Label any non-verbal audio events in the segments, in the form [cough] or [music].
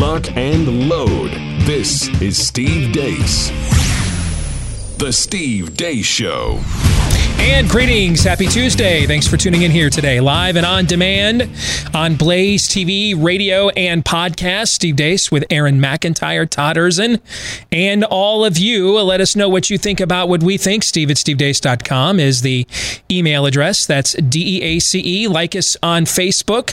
lock, and load. This is Steve Deace. The Steve Deace Show. And greetings. Happy Tuesday. Thanks for tuning in here today, live and on demand on Blaze TV, radio, and podcast. Steve Deace with Aaron McIntyre, Todd Erzen, and all of you. Let us know what you think about what we think. Steve at stevedeace.com is the email address. That's D E A C E. Like us on Facebook.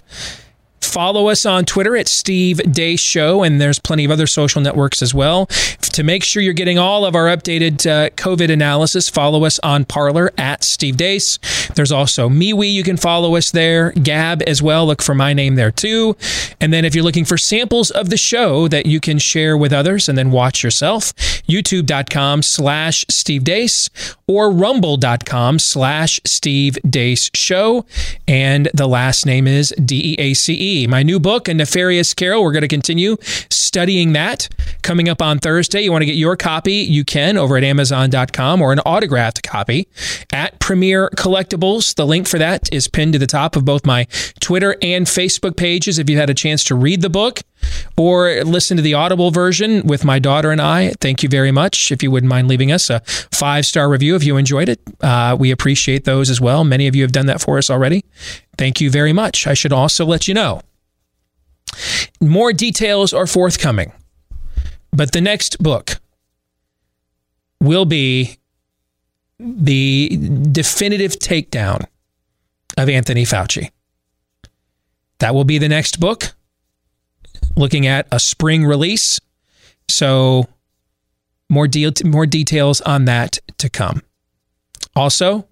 Follow us on Twitter at Steve Deace Show, and there's plenty of other social networks as well. To make sure you're getting all of our updated uh, COVID analysis, follow us on Parler at Steve Deace. There's also MeWe. You can follow us there. Gab as well. Look for my name there too. And then if you're looking for samples of the show that you can share with others and then watch yourself, youtube.com slash Steve Deace or rumble.com slash Steve Deace Show. And the last name is D E A C E. My new book, A Nefarious Carol. We're going to continue studying that coming up on Thursday. You want to get your copy, you can over at Amazon.com or an autographed copy at Premier Collectibles. The link for that is pinned to the top of both my Twitter and Facebook pages. If you had a chance to read the book, or listen to the Audible version with my daughter and I. Thank you very much. If you wouldn't mind leaving us a five star review if you enjoyed it, uh, we appreciate those as well. Many of you have done that for us already. Thank you very much. I should also let you know more details are forthcoming, but the next book will be the definitive takedown of Anthony Fauci. That will be the next book looking at a spring release. So more deal more details on that to come. Also,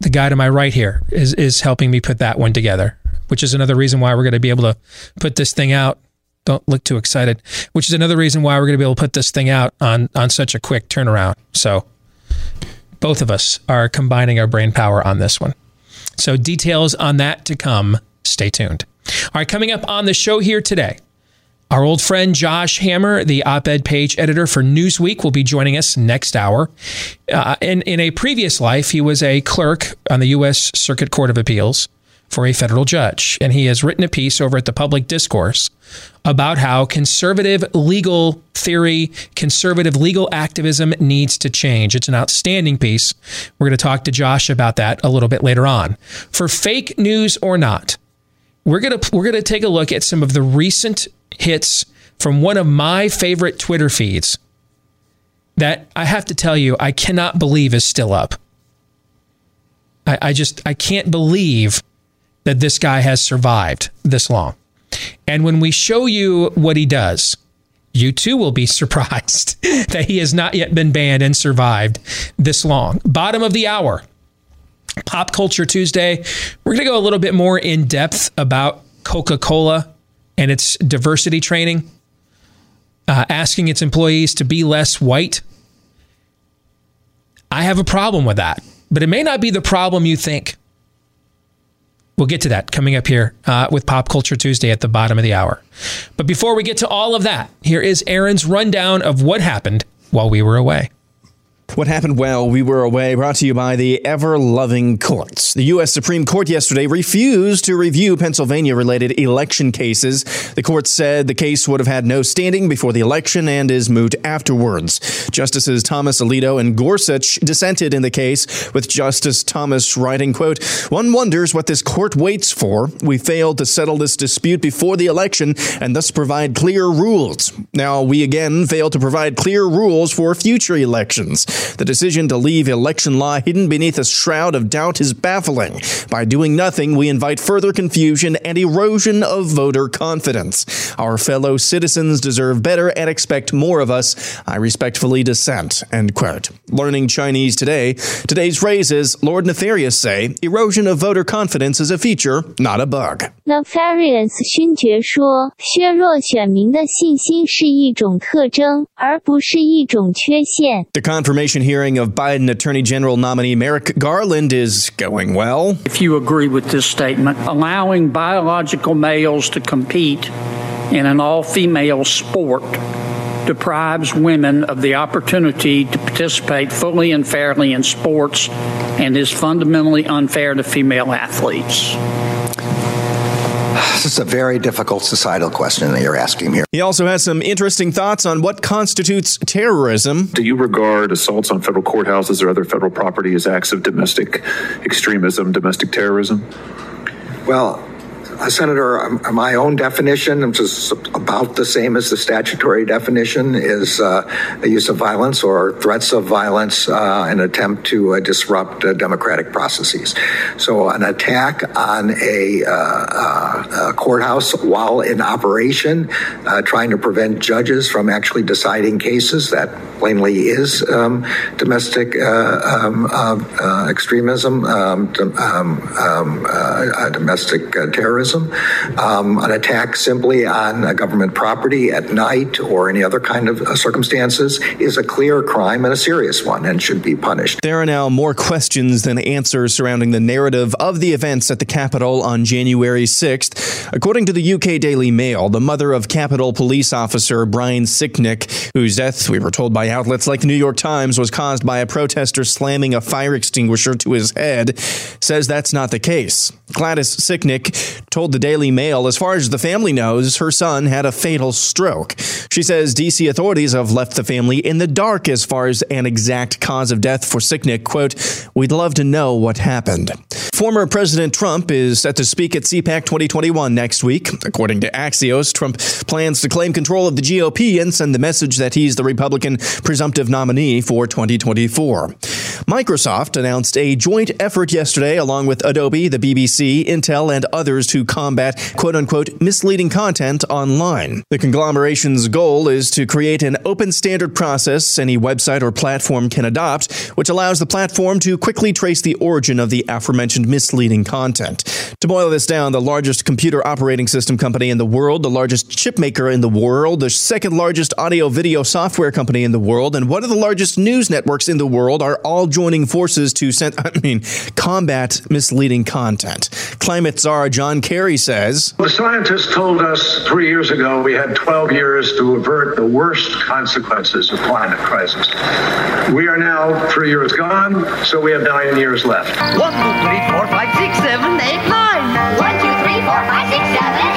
the guy to my right here is is helping me put that one together, which is another reason why we're going to be able to put this thing out. Don't look too excited. Which is another reason why we're going to be able to put this thing out on on such a quick turnaround. So both of us are combining our brain power on this one. So details on that to come. Stay tuned. All right, coming up on the show here today, our old friend Josh Hammer, the op ed page editor for Newsweek, will be joining us next hour. Uh, in, in a previous life, he was a clerk on the U.S. Circuit Court of Appeals for a federal judge, and he has written a piece over at the Public Discourse about how conservative legal theory, conservative legal activism needs to change. It's an outstanding piece. We're going to talk to Josh about that a little bit later on. For fake news or not, we're gonna we're gonna take a look at some of the recent hits from one of my favorite Twitter feeds that I have to tell you I cannot believe is still up. I, I just I can't believe that this guy has survived this long. And when we show you what he does, you too will be [laughs] surprised that he has not yet been banned and survived this long. Bottom of the hour. Pop Culture Tuesday, we're going to go a little bit more in depth about Coca Cola and its diversity training, uh, asking its employees to be less white. I have a problem with that, but it may not be the problem you think. We'll get to that coming up here uh, with Pop Culture Tuesday at the bottom of the hour. But before we get to all of that, here is Aaron's rundown of what happened while we were away. What happened while we were away brought to you by the ever loving courts. The U.S. Supreme Court yesterday refused to review Pennsylvania related election cases. The court said the case would have had no standing before the election and is moot afterwards. Justices Thomas Alito and Gorsuch dissented in the case, with Justice Thomas writing, quote, One wonders what this court waits for. We failed to settle this dispute before the election and thus provide clear rules. Now we again fail to provide clear rules for future elections. The decision to leave election law hidden beneath a shroud of doubt is baffling. By doing nothing, we invite further confusion and erosion of voter confidence. Our fellow citizens deserve better and expect more of us. I respectfully dissent. End quote. Learning Chinese today. Today's phrases, Lord Nefarious say, erosion of voter confidence is a feature, not a bug. Nefarious 勋爵说，削弱选民的信心是一种特征，而不是一种缺陷。 The confirmation hearing of Biden Attorney General nominee Merrick Garland is going well. If you agree with this statement, allowing biological males to compete in an all female sport deprives women of the opportunity to participate fully and fairly in sports and is fundamentally unfair to female athletes. This is a very difficult societal question that you're asking here. He also has some interesting thoughts on what constitutes terrorism. Do you regard assaults on federal courthouses or other federal property as acts of domestic extremism, domestic terrorism? Well, Senator, um, my own definition, which is about the same as the statutory definition, is uh, the use of violence or threats of violence uh, an attempt to uh, disrupt uh, democratic processes. So, an attack on a, uh, a courthouse while in operation, trying to prevent judges from actually deciding cases, that plainly is um, domestic um, extremism, um, um, um domestic terrorism terrorism. Um, an attack simply on a government property at night or any other kind of uh, circumstances is a clear crime and a serious one and should be punished. There are now more questions than answers surrounding the narrative of the events at the Capitol on January 6th. According to the UK Daily Mail, the mother of Capitol police officer Brian Sicknick, whose death, we were told by outlets like the New York Times, was caused by a protester slamming a fire extinguisher to his head, says that's not the case. Gladys Sicknick told the Daily Mail, as far as the family knows, her son had a fatal stroke. She says DC authorities have left the family in the dark as far as an exact cause of death for Sicknick. Quote, We'd love to know what happened. Former President Trump is set to speak at CPAC 2021 next week. According to Axios, Trump plans to claim control of the GOP and send the message that he's the Republican presumptive nominee for 2024. Microsoft announced a joint effort yesterday along with Adobe, the BBC, Intel, and others to combat quote unquote misleading content online. The conglomeration's goal is to create an open standard process any website or platform can adopt, which allows the platform to quickly trace the origin of the aforementioned misleading content. To boil this down, the largest computer operating system company in the world, the largest chip maker in the world, the second largest audio video software company in the world, and one of the largest news networks in the world are all joining forces to send, [laughs] I mean, combat misleading content. Climate czar John Kerry says The scientists told us three years ago we had 12 years to avert the worst consequences of climate crisis. We are now three years gone, so we have nine years left. One, two, three, four, five, six, seven, eight, nine. One, two, three, four, five, six, seven, eight, nine.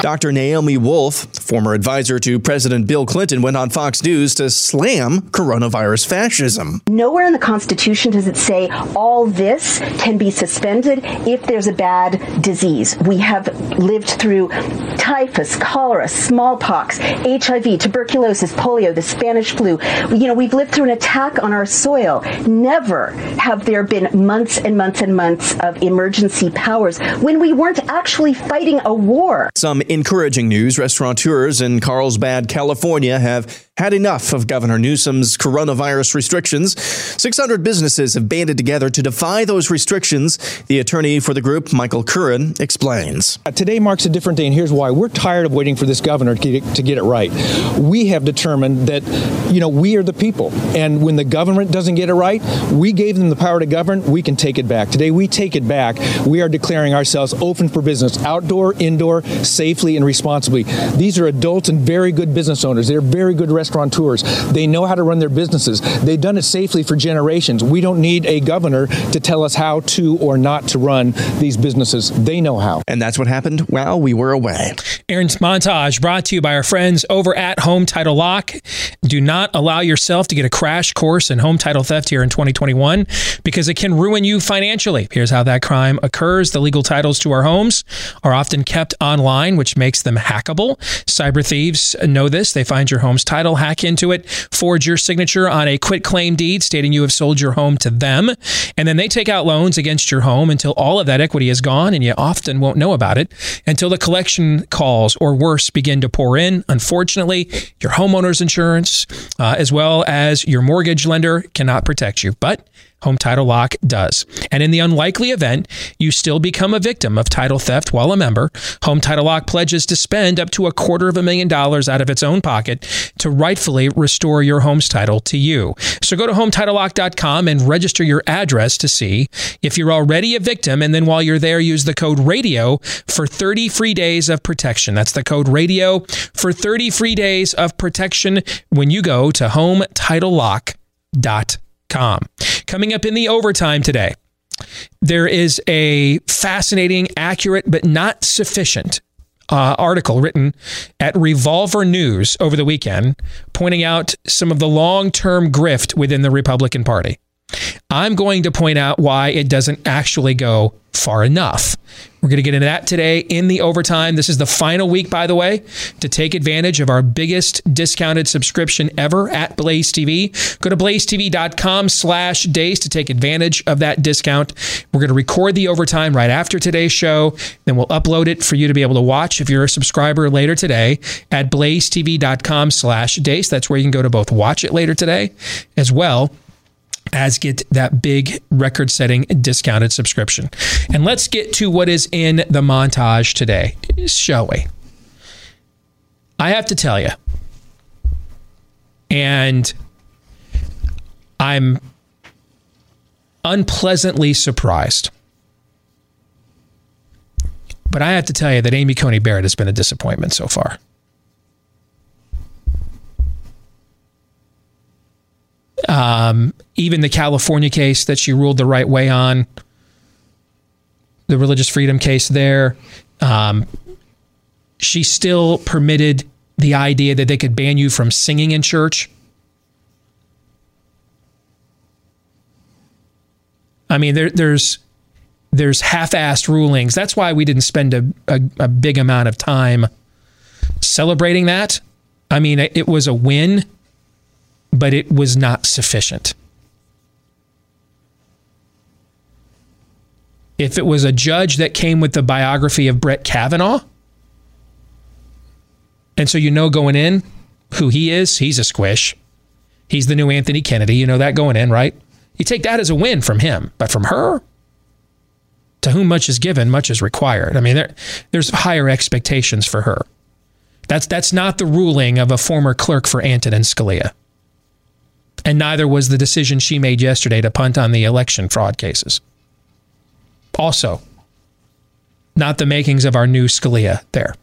Dr. Naomi Wolf, former advisor to President Bill Clinton, went on Fox News to slam coronavirus fascism. Nowhere in the Constitution does it say all this can be suspended if there's a bad disease. We have lived through typhus, cholera, smallpox, HIV, tuberculosis, polio, the Spanish flu. You know, we've lived through an attack on our soil. Never have there been months and months and months of emergency powers when we weren't actually fighting a war. Some encouraging news. Restaurateurs in Carlsbad, California have had enough of Governor Newsom's coronavirus restrictions. 600 businesses have banded together to defy those restrictions. The attorney for the group, Michael Curran, explains. Uh, today marks a different day, and here's why. We're tired of waiting for this governor to get, to get it right. We have determined that, you know, we are the people, and when the government doesn't get it right, we gave them the power to govern, we can take it back. Today, we take it back. We are declaring ourselves open for business, outdoor, indoor, safely, and responsibly. These are adults and very good business owners. They're very good restaurants restaurateurs. They know how to run their businesses. They've done it safely for generations. We don't need a governor to tell us how to or not to run these businesses. They know how. And that's what happened while we were away. Aaron's montage brought to you by our friends over at Home Title Lock. Do not allow yourself to get a crash course in home title theft here in 2021 because it can ruin you financially. Here's how that crime occurs. The legal titles to our homes are often kept online, which makes them hackable. Cyber thieves know this. They find your home's title, hack into it, forge your signature on a quit claim deed stating you have sold your home to them, and then they take out loans against your home until all of that equity is gone, and you often won't know about it until the collection calls or worse begin to pour in. Unfortunately, your homeowner's insurance, uh, as well as your mortgage lender, cannot protect you. But Home Title Lock does. And in the unlikely event you still become a victim of title theft while a member, Home Title Lock pledges to spend up to a quarter of a million dollars out of its own pocket to rightfully restore your home's title to you. So go to HometitleLock.com and register your address to see if you're already a victim. And then while you're there, use the code RADIO for 30 free days of protection. That's the code RADIO for 30 free days of protection when you go to HometitleLock.com. Coming up in the overtime today, there is a fascinating, accurate, but not sufficient uh, article written at Revolver News over the weekend, pointing out some of the long term grift within the Republican Party. I'm going to point out why it doesn't actually go far enough. We're going to get into that today in the overtime. This is the final week, by the way, to take advantage of our biggest discounted subscription ever at Blaze TV. Go to blazetv.com slash Deace to take advantage of that discount. We're going to record the overtime right after today's show. Then we'll upload it for you to be able to watch if you're a subscriber later today at blazetv.com slash Deace. That's where you can go to both watch it later today as well as get that big record setting discounted subscription. And let's get to what is in the montage today, shall we? I have to tell you, and I'm unpleasantly surprised. But I have to tell you that Amy Coney Barrett has been a disappointment so far. Um, even the California case that she ruled the right way on, the religious freedom case there, um, she still permitted the idea that they could ban you from singing in church. I mean, there, there's there's half-assed rulings. That's why we didn't spend a, a, a big amount of time celebrating that. I mean, it, it was a win but it was not sufficient. If it was a judge that came with the biography of Brett Kavanaugh, and so you know going in who he is, he's a squish. He's the new Anthony Kennedy. You know that going in, right? You take that as a win from him, but from her, to whom much is given, much is required. I mean, there, there's higher expectations for her. That's that's not the ruling of a former clerk for Antonin Scalia and neither was the decision she made yesterday to punt on the election fraud cases. Also, not the makings of our new Scalia there.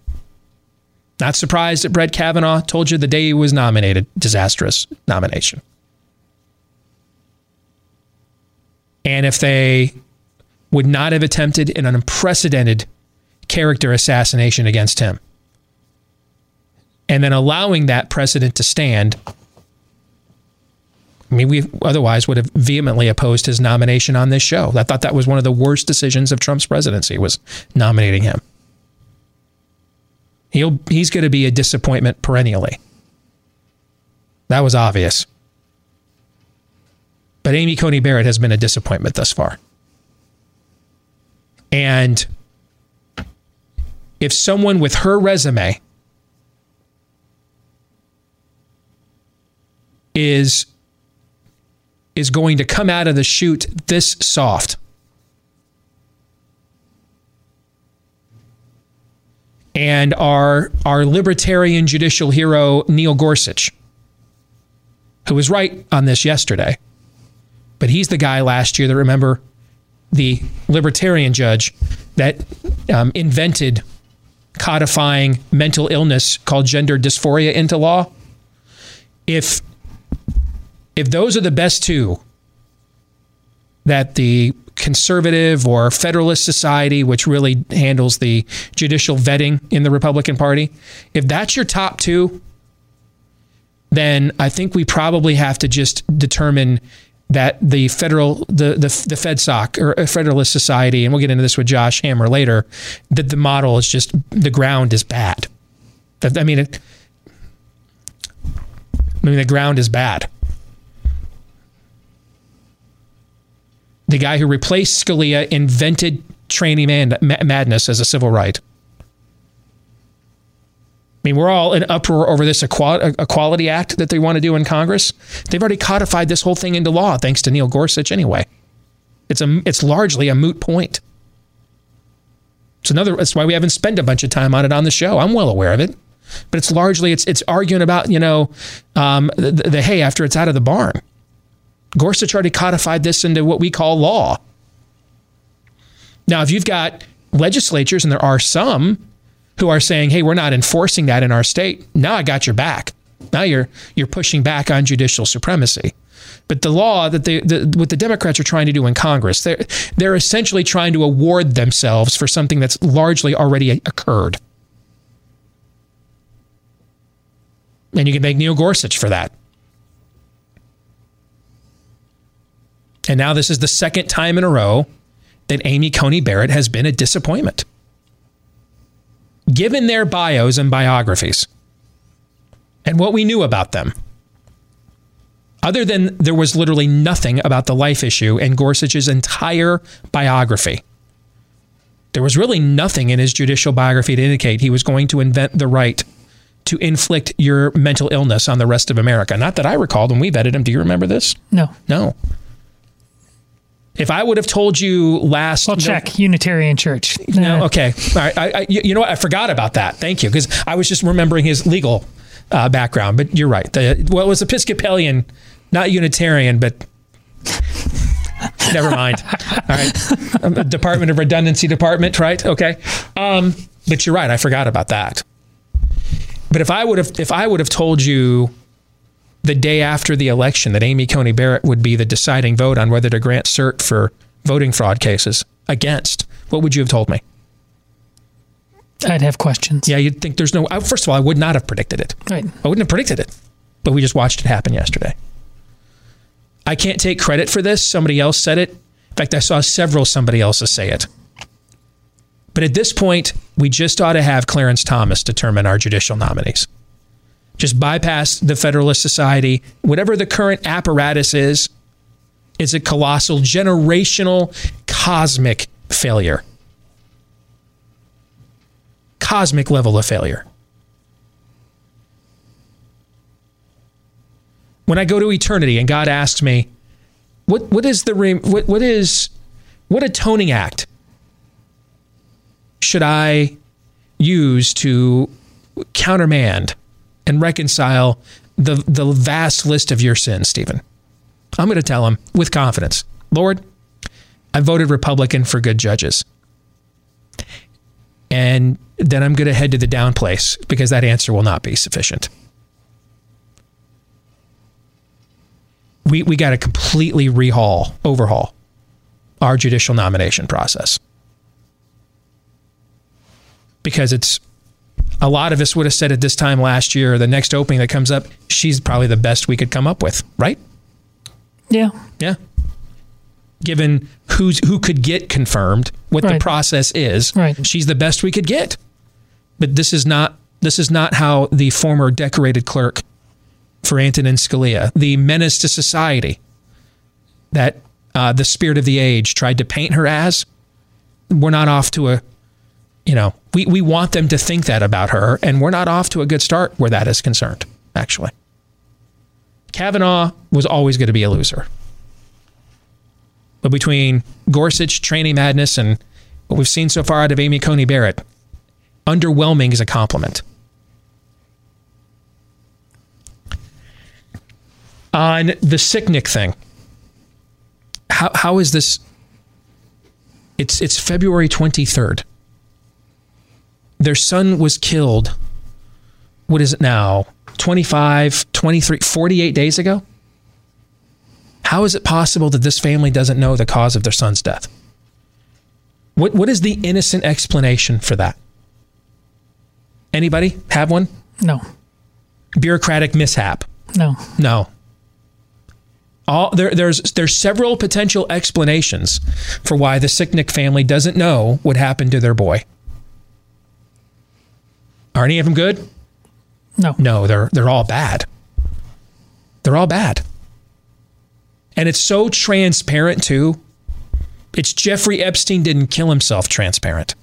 Not surprised that Brett Kavanaugh told you the day he was nominated, disastrous nomination. And if they would not have attempted an unprecedented character assassination against him, and then allowing that precedent to stand I mean, we otherwise would have vehemently opposed his nomination on this show. I thought that was one of the worst decisions of Trump's presidency was nominating him. He'll he's going to be a disappointment perennially. That was obvious. But Amy Coney Barrett has been a disappointment thus far. And if someone with her resume is is going to come out of the chute this soft. And our, our libertarian judicial hero, Neil Gorsuch, who was right on this yesterday, but he's the guy last year that remember the libertarian judge that um, invented codifying mental illness called gender dysphoria into law. If if those are the best two that the conservative or federalist society, which really handles the judicial vetting in the Republican Party, if that's your top two, then I think we probably have to just determine that the federal the the, the FedSoc or uh, Federalist Society, and we'll get into this with Josh Hammer later, that the model is just the ground is bad. I mean, it, I mean the ground is bad. The guy who replaced Scalia invented training man- madness as a civil right. I mean, we're all in uproar over this Equality Act that they want to do in Congress. They've already codified this whole thing into law, thanks to Neil Gorsuch. Anyway, it's a it's largely a moot point. It's another. That's why we haven't spent a bunch of time on it on the show. I'm well aware of it, but it's largely it's it's arguing about you know um, the, the hay after it's out of the barn. Gorsuch already codified this into what we call law. Now, if you've got legislatures, and there are some who are saying, hey, we're not enforcing that in our state, now I got your back. Now you're you're pushing back on judicial supremacy. But the law that they, the, what the Democrats are trying to do in Congress, they're, they're essentially trying to award themselves for something that's largely already occurred. And you can thank Neil Gorsuch for that. And now this is the second time in a row that Amy Coney Barrett has been a disappointment. Given their bios and biographies and what we knew about them, other than there was literally nothing about the life issue in Gorsuch's entire biography. There was really nothing in his judicial biography to indicate he was going to invent the right to inflict your mental illness on the rest of America. Not that I recalled when we vetted him. Do you remember this? No. No. If I would have told you last, Well, check Unitarian Church. no, Uh, okay, all right. I, I, you know what? I forgot about that. Thank you, because I was just remembering his legal uh, background. But you're right. The, well, it was Episcopalian, not Unitarian, but [laughs] never mind. All right, Um, Department of Redundancy Department, right? Okay. Um, but you're right. I forgot about that. But if I would have, if I would have told you the day after the election that Amy Coney Barrett would be the deciding vote on whether to grant cert for voting fraud cases against, what would you have told me? I'd have questions. Yeah, you'd think there's no. First of all, I would not have predicted it. Right. I wouldn't have predicted it, but we just watched it happen yesterday. I can't take credit for this. Somebody else said it. In fact, I saw several somebody else's say it. But at this point, we just ought to have Clarence Thomas determine our judicial nominees. Just bypass the Federalist Society. Whatever the current apparatus is, is a colossal, generational, cosmic failure. Cosmic level of failure. When I go to eternity and God asks me, what, what is the what, what is what atoning act should I use to countermand and reconcile the the vast list of your sins, Stephen? I'm going to tell him with confidence, Lord, I voted Republican for good judges. And then I'm going to head to the down place because that answer will not be sufficient. We, we got to completely rehaul, overhaul our judicial nomination process. Because it's a lot of us would have said at this time last year, the next opening that comes up, she's probably the best we could come up with, right? Yeah. Yeah. Given who's who could get confirmed, what the process is, Right. she's the best we could get. But this is not this is not how the former decorated clerk for Antonin Scalia, the menace to society that uh, the spirit of the age tried to paint her as. We're not off to a, you know, we, we want them to think that about her, and we're not off to a good start where that is concerned, actually. Kavanaugh was always going to be a loser. But between Gorsuch, training madness, and what we've seen so far out of Amy Coney Barrett, underwhelming is a compliment. On the Sicknick thing, how, how is this? It's, it's February 23rd. Their son was killed, what is it now? 25, 23, 48 days ago? How is it possible that this family doesn't know the cause of their son's death? What, what is the innocent explanation for that? Anybody have one? No. Bureaucratic mishap. No. No. All there, there's there's several potential explanations for why the Sicknick family doesn't know what happened to their boy. Are any of them good? No. No, they're they're all bad. They're all bad. And it's so transparent too. It's Jeffrey Epstein didn't kill himself transparent.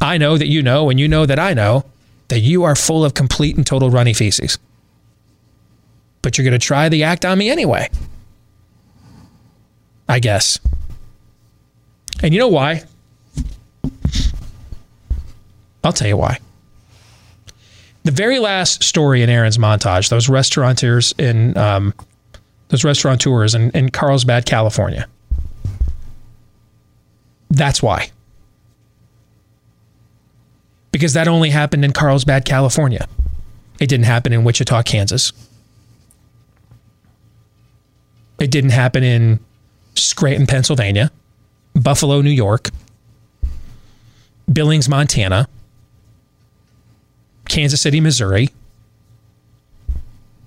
I know that you know, and you know that I know that you are full of complete and total runny feces. But you're going to try the act on me anyway. I guess. And you know why? I'll tell you why. The very last story in Aaron's montage, those restaurateurs in um, those restaurateurs in, in Carlsbad, California. That's why. Because that only happened in Carlsbad, California. It didn't happen in Wichita, Kansas. It didn't happen in Scranton, Pennsylvania, Buffalo, New York, Billings, Montana, Kansas City, Missouri,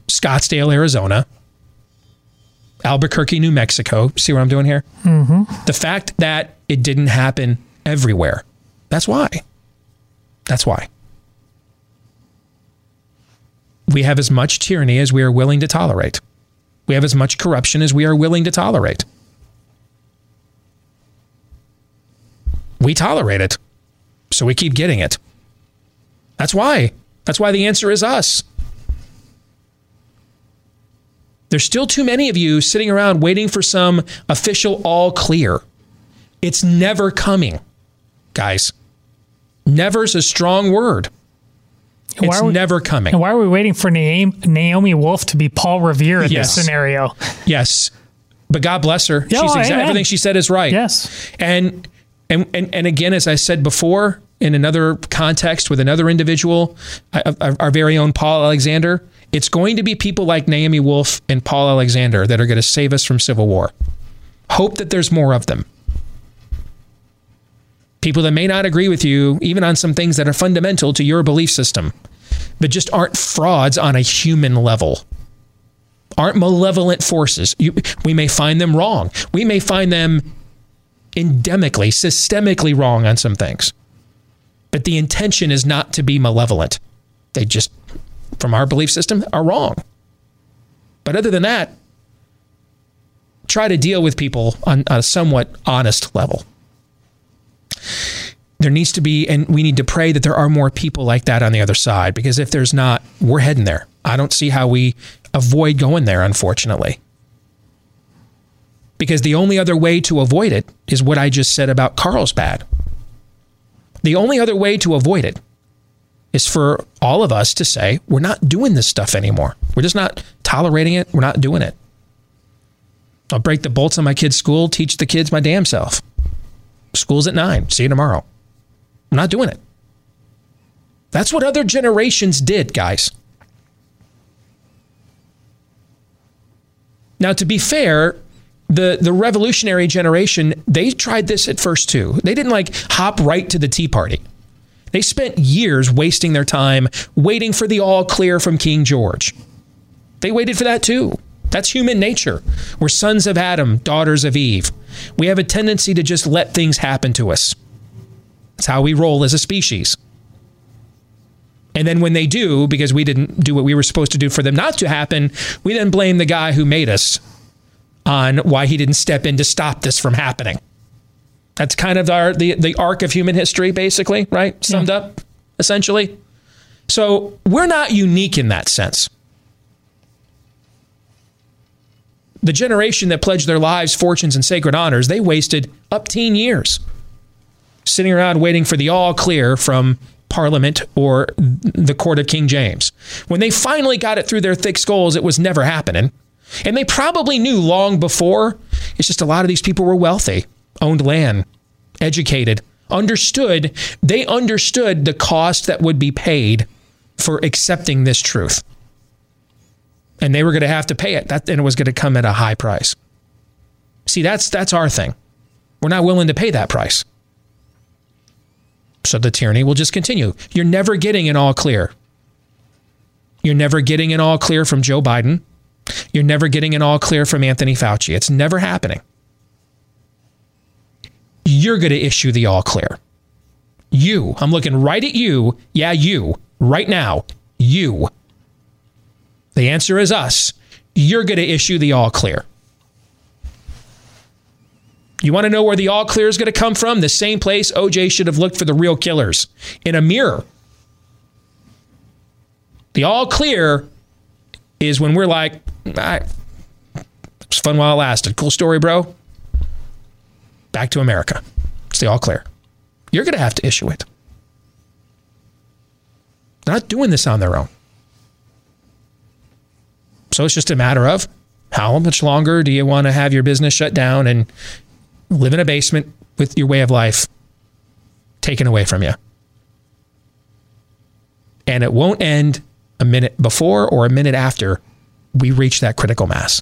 Scottsdale, Arizona, Albuquerque, New Mexico. See what I'm doing here? Mm-hmm. The fact that it didn't happen everywhere. That's why. That's why. We have as much tyranny as we are willing to tolerate. We have as much corruption as we are willing to tolerate. We tolerate it. So we keep getting it. That's why. That's why the answer is us. There's still too many of you sitting around waiting for some official all clear. It's never coming, guys. Never's a strong word. Why It's we- never coming. And why are we waiting for Naomi, Wolf to be Paul Revere in Yes. this scenario? Yes. But God bless her. Yeah, She's exa- everything she said is right. Yes. And, and and and again, as I said before, in another context with another individual, our, our very own Paul Alexander, it's going to be people like Naomi Wolf and Paul Alexander that are going to save us from civil war. Hope that there's more of them. People that may not agree with you, even on some things that are fundamental to your belief system, but just aren't frauds on a human level aren't malevolent forces. You, we may find them wrong. We may find them endemically, systemically wrong on some things. But the intention is not to be malevolent. They just, from our belief system, are wrong. But other than that, try to deal with people on, on a somewhat honest level. There needs to be, and we need to pray that there are more people like that on the other side, because if there's not, we're heading there. I don't see how we avoid going there, unfortunately. Because the only other way to avoid it is what I just said about Carlsbad. The only other way to avoid it is for all of us to say, we're not doing this stuff anymore. We're just not tolerating it. We're not doing it. I'll break the bolts on my kid's school, teach the kids my damn self. School's at nine. See you tomorrow. I'm not doing it. That's what other generations did, guys. Now, to be fair, the the revolutionary generation, they tried this at first too. They didn't like hop right to the Tea Party. They spent years wasting their time waiting for the all clear from King George. They waited for that too. That's human nature. We're sons of Adam, daughters of Eve. We have a tendency to just let things happen to us. That's how we roll as a species. And then when they do, because we didn't do what we were supposed to do for them not to happen, we then blame the guy who made us on why he didn't step in to stop this from happening. That's kind of our the, the arc of human history, basically, right? Summed up, essentially. So we're not unique in that sense. The generation that pledged their lives, fortunes, and sacred honors, they wasted up teen years sitting around waiting for the all clear from Parliament or the court of King James. When they finally got it through their thick skulls, it was never happening. And they probably knew long before. It's just a lot of these people were wealthy, owned land, educated, understood. They understood the cost that would be paid for accepting this truth. And they were going to have to pay it. That and it was going to come at a high price. See, that's that's our thing. We're not willing to pay that price. So the tyranny will just continue. You're never getting an all clear. You're never getting an all clear from Joe Biden. You're never getting an all clear from Anthony Fauci. It's never happening. You're going to issue the all clear. You. I'm looking right at you. Yeah, you. Right now. You. The answer is us. You're going to issue the all clear. You want to know where the all clear is going to come from? The same place OJ should have looked for the real killers in a mirror. The all clear is when we're like, all right, was fun while it lasted. Cool story, bro. Back to America. The all clear. You're going to have to issue it. They're not doing this on their own. So it's just a matter of how much longer do you want to have your business shut down and live in a basement with your way of life taken away from you? And it won't end a minute before or a minute after we reach that critical mass.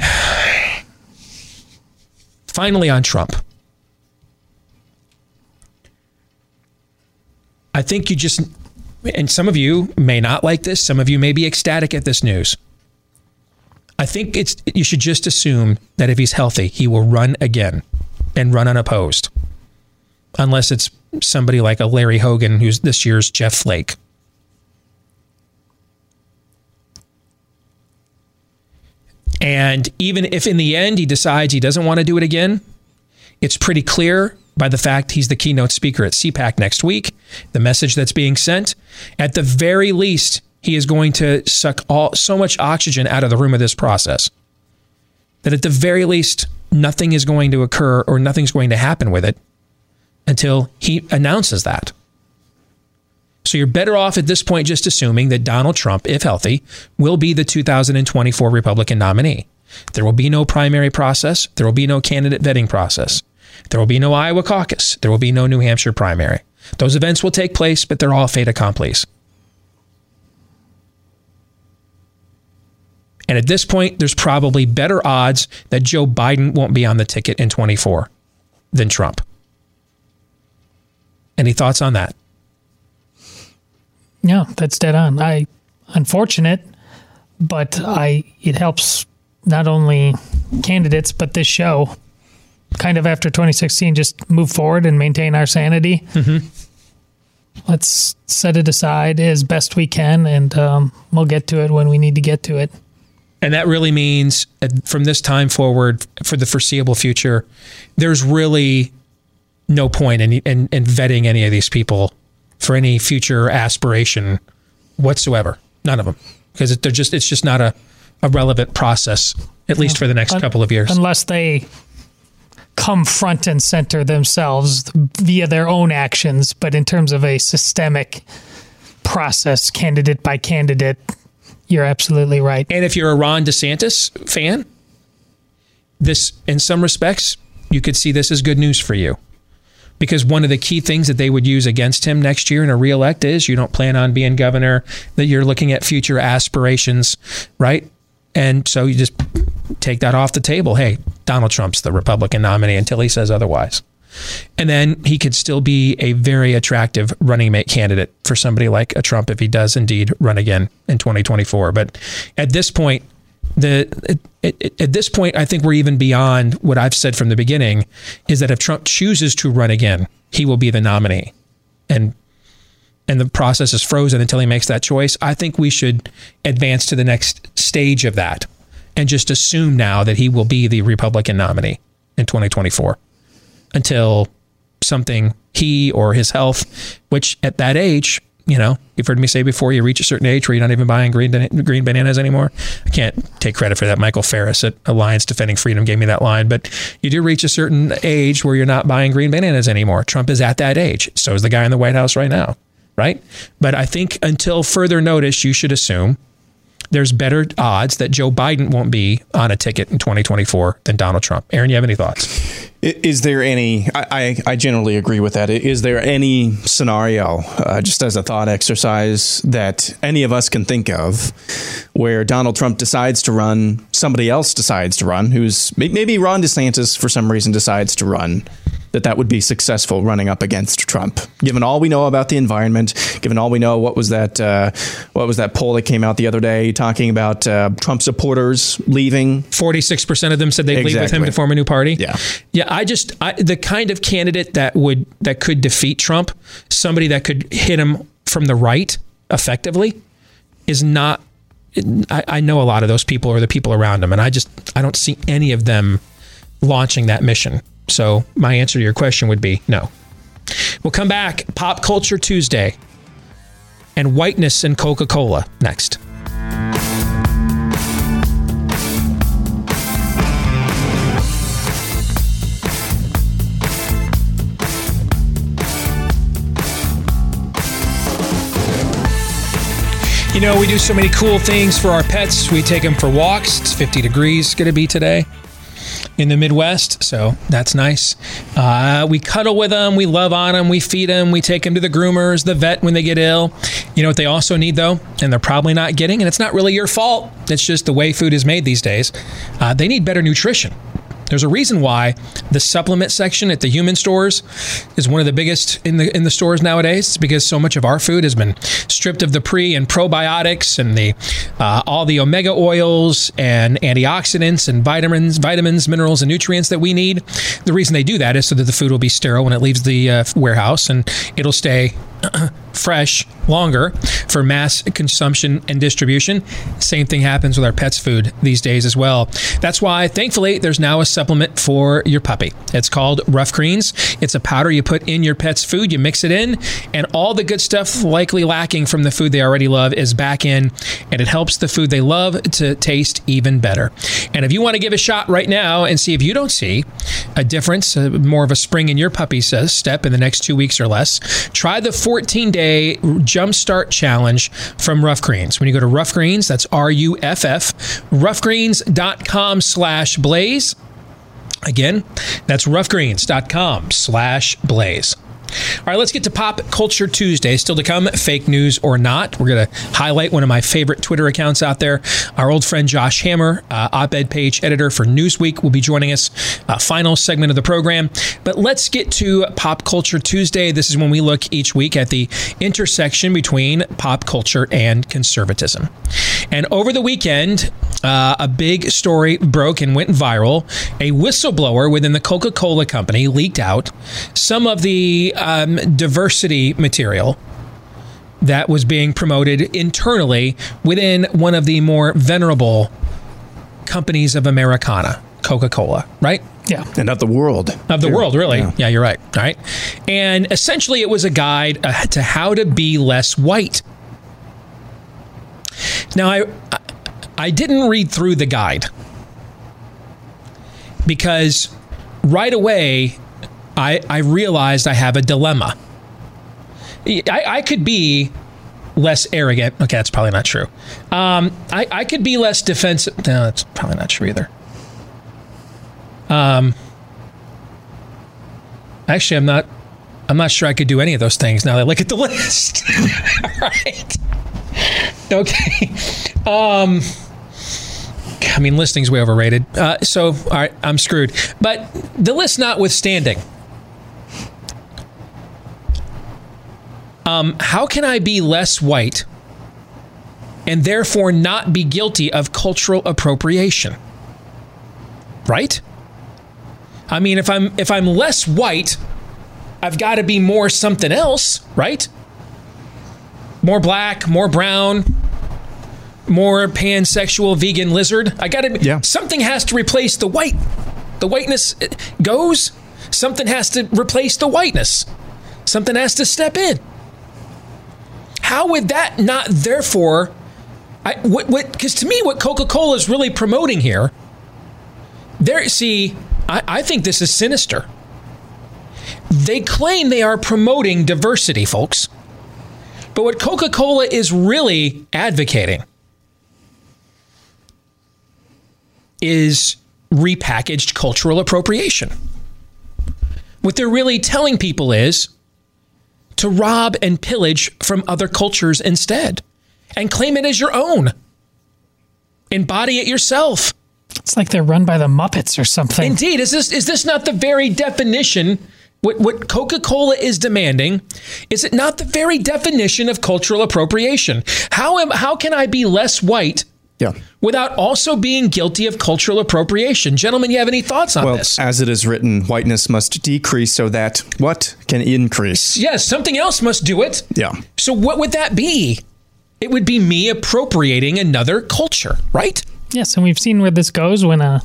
[sighs] Finally, on Trump. I think you just, and some of you may not like this, some of you may be ecstatic at this news. I think it's you should just assume that if he's healthy, he will run again and run unopposed. Unless it's somebody like a Larry Hogan who's this year's Jeff Flake. And even if in the end he decides he doesn't want to do it again, it's pretty clear by the fact he's the keynote speaker at CPAC next week, the message that's being sent. At the very least, he is going to suck all so much oxygen out of the room of this process that at the very least, nothing is going to occur or nothing's going to happen with it until he announces that. So you're better off at this point just assuming that Donald Trump, if healthy, will be the 2024 Republican nominee. There will be no primary process. There will be no candidate vetting process. There will be no Iowa caucus. There will be no New Hampshire primary. Those events will take place, but they're all fait accompli. And at this point, there's probably better odds that Joe Biden won't be on the ticket in 24 than Trump. Any thoughts on that? Yeah, that's dead on. I unfortunate, but I it helps not only candidates but this show. Kind of after 2016, just move forward and maintain our sanity. Mm-hmm. Let's set it aside as best we can, and um, we'll get to it when we need to get to it. And that really means uh, from this time forward, for the foreseeable future, there's really no point in, in, in vetting any of these people for any future aspiration whatsoever. None of them, because they're just it's just not a, a relevant process, at least for the next Un- couple of years. Unless they come front and center themselves via their own actions, but in terms of a systemic process, candidate by candidate, you're absolutely right. And if you're a Ron DeSantis fan, this, in some respects, you could see this as good news for you. Because one of the key things that they would use against him next year in a reelect is you don't plan on being governor, that you're looking at future aspirations, right? And so you just take that off the table. Hey, Donald Trump's the Republican nominee until he says otherwise. And then he could still be a very attractive running mate candidate for somebody like a Trump if he does indeed run again in 2024. But at this point, the at, at, at this point, I think we're even beyond what I've said from the beginning is that if Trump chooses to run again, he will be the nominee. And and the process is frozen until he makes that choice. I think we should advance to the next stage of that and just assume now that he will be the Republican nominee in 2024 until something he or his health, which at that age, you know, you've heard me say before, you reach a certain age where you're not even buying green green bananas anymore. I can't take credit for that. Michael Farris at Alliance Defending Freedom gave me that line, but you do reach a certain age where you're not buying green bananas anymore. Trump is at that age. So is the guy in the White House right now, right? But I think until further notice, you should assume there's better odds that Joe Biden won't be on a ticket in 2024 than Donald Trump. Aaron, you have any thoughts? Is there any? I, I, I generally agree with that. Is there any scenario, uh, just as a thought exercise, that any of us can think of where Donald Trump decides to run, somebody else decides to run, who's maybe Ron DeSantis for some reason decides to run, that that would be successful running up against Trump, given all we know about the environment, given all we know, what was that? Uh, what was that poll that came out the other day talking about uh, Trump supporters leaving? Forty six percent of them said they'd leave with him to form a new party. Yeah. Yeah, I just I, the kind of candidate that would that could defeat Trump, somebody that could hit him from the right effectively, is not. I, I know a lot of those people or the people around him, and I just I don't see any of them launching that mission. So my answer to your question would be no. We'll come back. Pop Culture Tuesday and whiteness and Coca Cola next. You know, we do so many cool things for our pets. We take them for walks. It's 50 degrees going to be today in the Midwest, so that's nice. Uh, we cuddle with them, we love on them, we feed them, we take them to the groomers, the vet when they get ill. You know what they also need though, and they're probably not getting, and it's not really your fault. It's just the way food is made these days. Uh, they need better nutrition. There's a reason why the supplement section at the human stores is one of the biggest in the in the stores nowadays. It's because so much of our food has been stripped of the pre and probiotics and the uh, all the omega oils and antioxidants and vitamins, vitamins, minerals, and nutrients that we need. The reason they do that is so that the food will be sterile when it leaves the uh, warehouse and it'll stay [clears throat] fresh longer for mass consumption and distribution. Same thing happens with our pets' food these days as well. That's why, thankfully, there's now a supplement for your puppy. It's called Ruff Greens. It's a powder you put in your pet's food, you mix it in, and all the good stuff likely lacking from the food they already love is back in, and it helps the food they love to taste even better. And if you want to give a shot right now and see if you don't see a difference, uh, more of a spring in your puppy's uh, step in the next two weeks or less, try the 14 day Jumpstart Challenge from Ruff Greens. When you go to Ruff Greens, that's R U F F, ruffgreens.com slash blaze. Again, that's ruffgreens.com slash blaze. All right, let's get to Pop Culture Tuesday. Still to come, fake news or not. We're going to highlight one of my favorite Twitter accounts out there. Our old friend Josh Hammer, uh, op ed page editor for Newsweek, will be joining us. Uh, final segment of the program. But let's get to Pop Culture Tuesday. This is when we look each week at the intersection between pop culture and conservatism. And over the weekend, uh, a big story broke and went viral. A whistleblower within the Coca Cola company leaked out some of the um, diversity material that was being promoted internally within one of the more venerable companies of Americana, Coca Cola, right? Yeah. And of the world. Of the Here. world, really. Yeah. Yeah. you're right. All right. And essentially, it was a guide uh, to how to be less white. Now, I, I- I didn't read through the guide because right away I, I realized I have a dilemma. I, I could be less arrogant. Okay, that's probably not true. Um, I, I could be less defensive. No, that's probably not true either. Um, actually, I'm not. I'm not sure I could do any of those things now that I look at the [laughs] list. All [laughs] right. Okay. Um, I mean, listing's way overrated. Uh, so, all right, I'm screwed. But the list notwithstanding, um, how can I be less white and therefore not be guilty of cultural appropriation? Right? I mean, if I'm if I'm less white, I've got to be more something else, right? More black, more brown, more pansexual vegan lizard. I got to Yeah. something has to replace the white. The whiteness uh, goes, something has to replace the whiteness. Something has to step in. How would that not therefore I what what cuz to me what Coca-Cola is really promoting here there see I, I think this is sinister. They claim they are promoting diversity, folks. But what Coca Cola is really advocating is repackaged cultural appropriation. What they're really telling people is to rob and pillage from other cultures instead and claim it as your own. Embody it yourself. It's like they're run by the Muppets or something. Indeed, is this is this not the very definition? What what Coca Cola is demanding is it not the very definition of cultural appropriation? How am how can I be less white Yeah. without also being guilty of cultural appropriation? Gentlemen, you have any thoughts on this? Well, this? as it is written, whiteness must decrease so that what can increase? Yes, something else must do it. Yeah. So what would that be? It would be me appropriating another culture, right? Yes, and we've seen where this goes when a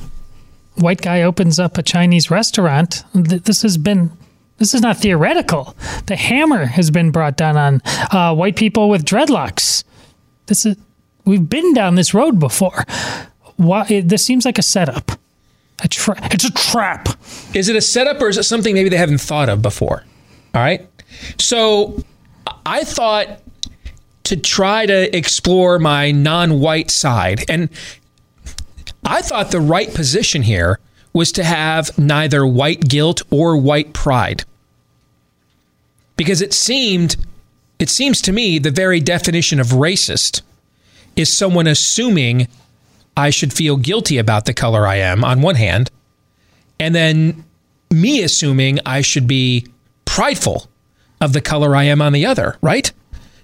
white guy opens up a Chinese restaurant. This has been. This is not theoretical. The hammer has been brought down on uh, white people with dreadlocks. This is we've been down this road before. Why? It, this seems like a setup. A tra- it's a trap. Is it a setup or is it something maybe they haven't thought of before? All right. So I thought to try to explore my non white side, and I thought the right position here was to have neither white guilt or white pride. Because it seemed, it seems to me, the very definition of racist is someone assuming I should feel guilty about the color I am on one hand, and then me assuming I should be prideful of the color I am on the other, right?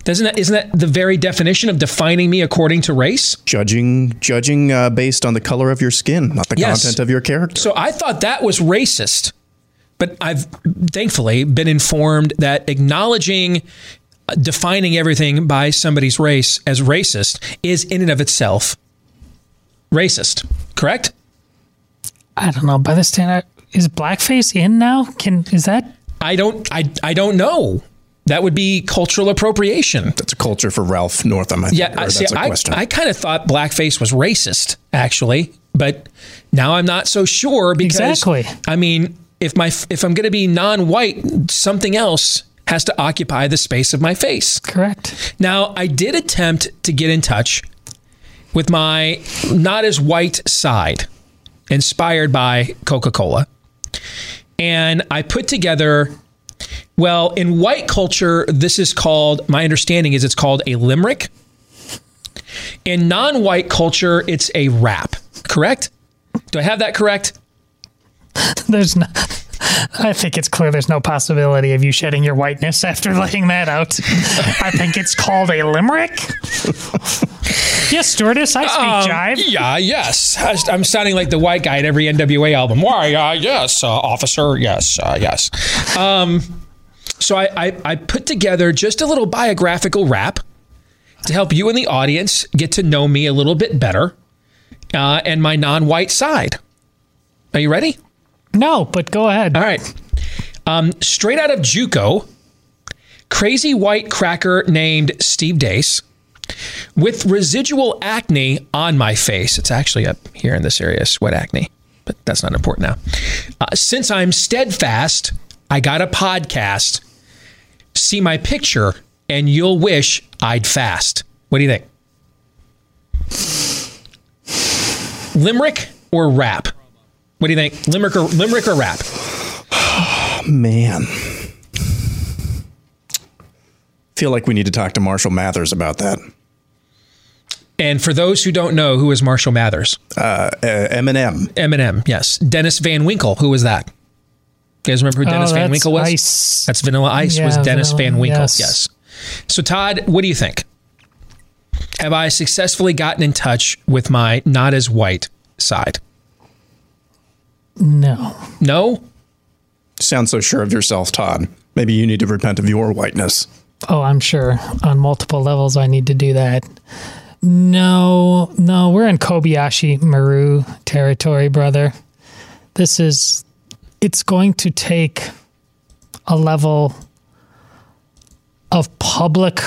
Doesn't that isn't that the very definition of defining me according to race? Judging judging uh, based on the color of your skin, not the Yes. content of your character. So I thought that was racist, but I've thankfully been informed that acknowledging defining everything by somebody's race as racist is in and of itself racist. Correct? I don't know. By this standard, is blackface in now? Can is that? I don't. I I don't know. That would be cultural appropriation. That's a culture for Ralph Northam. I Yeah, or I see. that's a I, question. I kind of thought blackface was racist, actually, but now I'm not so sure because Exactly. I mean, if my if I'm going to be non-white, something else has to occupy the space of my face. Correct. Now, I did attempt to get in touch with my not as white side, inspired by Coca-Cola, and I put together. Well, in white culture, this is called, my understanding is it's called a limerick. In non white culture, it's a rap, correct? Do I have that correct? [laughs] There's no. I think it's clear there's no possibility of you shedding your whiteness after laying that out. I think it's called a limerick. yes, stewardess, I speak Um, jive. Yeah, yes. I- I'm sounding like the white guy at every NWA album. Why? Uh, yes, uh, officer. Yes, uh, yes. Um, so I, I, I put together just a little biographical rap to help you and the audience get to know me a little bit better uh, and my non-white side. Are you ready? No, but go ahead. All right. Um, straight out of JUCO, crazy white cracker named Steve Deace with residual acne on my face. It's actually up here in this area, sweat acne, but that's not important now. Uh, since I'm steadfast, I got a podcast. See my picture, and you'll wish I'd fast. What do you think? Limerick or rap? What do you think? Limerick or limerick or rap? [sighs] Man. Feel like we need to talk to Marshall Mathers about that. And for those who don't know, who is Marshall Mathers? Uh, Eminem. Eminem, yes. Dennis Van Winkle, who was that? You guys remember who Oh, Dennis Van Winkle was? Ice. That's Vanilla Ice. was Dennis Vanilla- Van Winkle? yes. Yes. So Todd, what do you think? Have I successfully gotten in touch with my not as white side? No. No. Sound so sure of yourself, Todd. Maybe you need to repent of your whiteness. Oh, I'm sure on multiple levels I need to do that. No, no, we're in Kobayashi Maru territory, brother. This is, it's going to take a level of public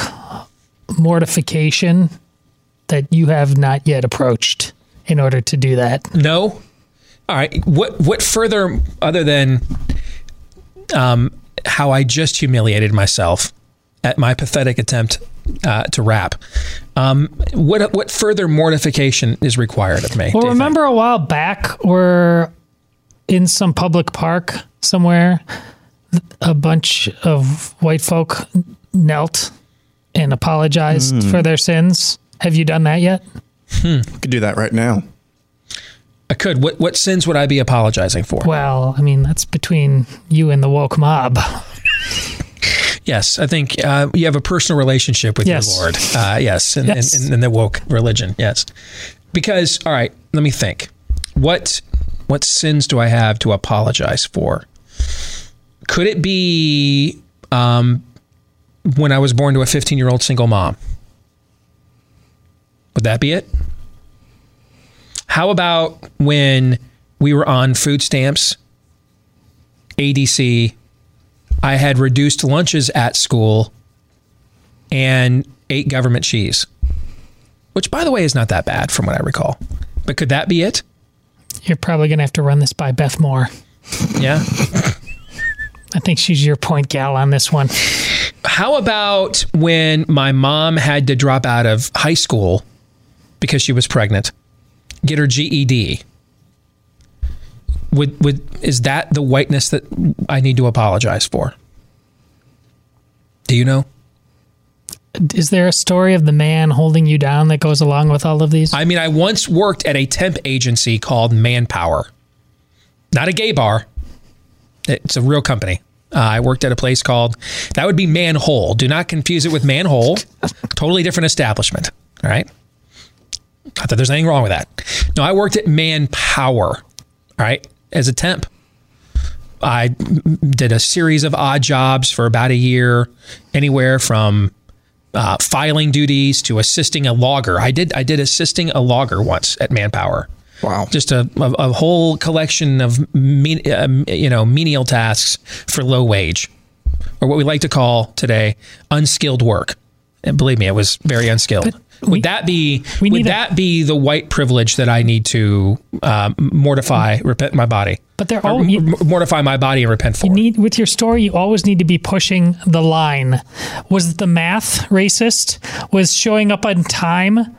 mortification that you have not yet approached in order to do that. No. All right. What what further other than um, how I just humiliated myself at my pathetic attempt uh, to rap? Um, what what further mortification is required of me? Well, remember a while back, we're in some public park somewhere. A bunch of white folk knelt and apologized Hmm. for their sins. Have you done that yet? We could do that right now. I could. What what sins would I be apologizing for? Well, I mean, that's between you and the woke mob. Yes, I think uh, you have a personal relationship with Yes. your Lord. Uh, yes, and, Yes. And, and the woke religion. Yes, because all right, let me think. What what sins do I have to apologize for? Could it be um, when I was born to a 15 year old single mom? Would that be it? How about when we were on food stamps, ADC, I had reduced lunches at school and ate government cheese, which, by the way, is not that bad from what I recall. But could that be it? You're probably going to have to run this by Beth Moore. Yeah. [laughs] I think she's your point gal on this one. How about when my mom had to drop out of high school because she was pregnant, get her GED? Would would is that the whiteness that I need to apologize for? Do you know? Is there a story of the man holding you down that goes along with all of these? I mean, I once worked at a temp agency called Manpower. not a gay bar. It's a real company. Uh, I worked at a place called, that would be Manhole. Do not confuse it with Manhole. totally different establishment. All right. Not thought there's anything wrong with that. No, I worked at Manpower. All right. As a temp. I did a series of odd jobs for about a year, anywhere from uh, filing duties to assisting a logger. I did I did assisting a logger once at Manpower. Wow! Just a, a, a whole collection of me, uh, you know menial tasks for low wage, or what we like to call today unskilled work. And believe me, it was very unskilled. But would that be would that a, be the white privilege that I need to uh, mortify, repent my body? But they're all you, mortify my body and repent for. You need with your story. You always need to be pushing the line. Was the math racist? Was showing up on time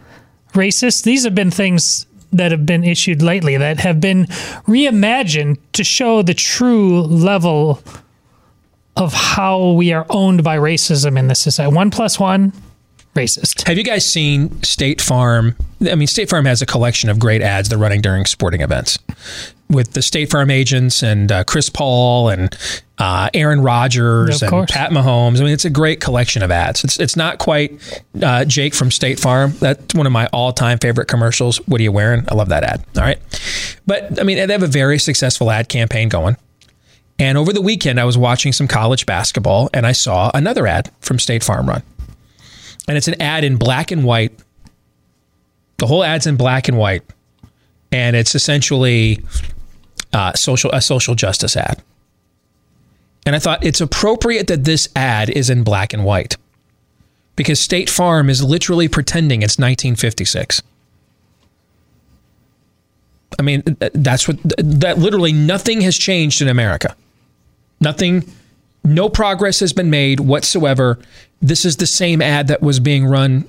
racist? These have been things that have been issued lately that have been reimagined to show the true level of how we are owned by racism in this society. One plus one racist. Have you guys seen State Farm? I mean, State Farm has a collection of great ads they're running during sporting events with the State Farm agents and uh, Chris Paul and uh, Aaron Rodgers and. Pat Mahomes. I mean, it's a great collection of ads. It's it's not quite uh, Jake from State Farm. That's one of my all time favorite commercials. What are you wearing? I love that ad. All right, but I mean, they have a very successful ad campaign going. And over the weekend, I was watching some college basketball, and I saw another ad from State Farm run and it's an ad in black and white. The whole ad's in black and white, and it's essentially uh, social a social justice ad. And I thought it's appropriate that this ad is in black and white because State Farm is literally pretending it's 1956. I mean, that's what that literally nothing has changed in America. Nothing no progress has been made whatsoever. This is the same ad that was being run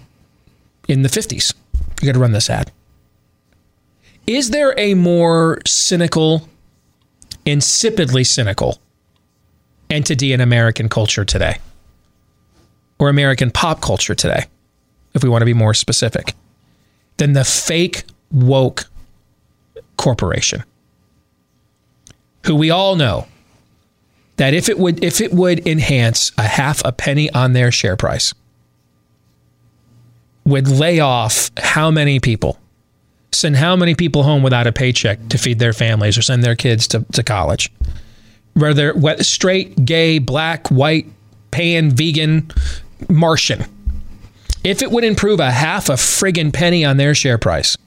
in the 50s. You got to run this ad. Is there a more cynical, insipidly cynical entity in American culture today? Or American pop culture today, if we want to be more specific, than the fake woke corporation? Who we all know that if it would if it would enhance a half a penny on their share price would lay off how many people? Send how many people home without a paycheck to feed their families or send their kids to, to college? Whether straight gay black white pan vegan martian. If it would improve a half a friggin penny on their share price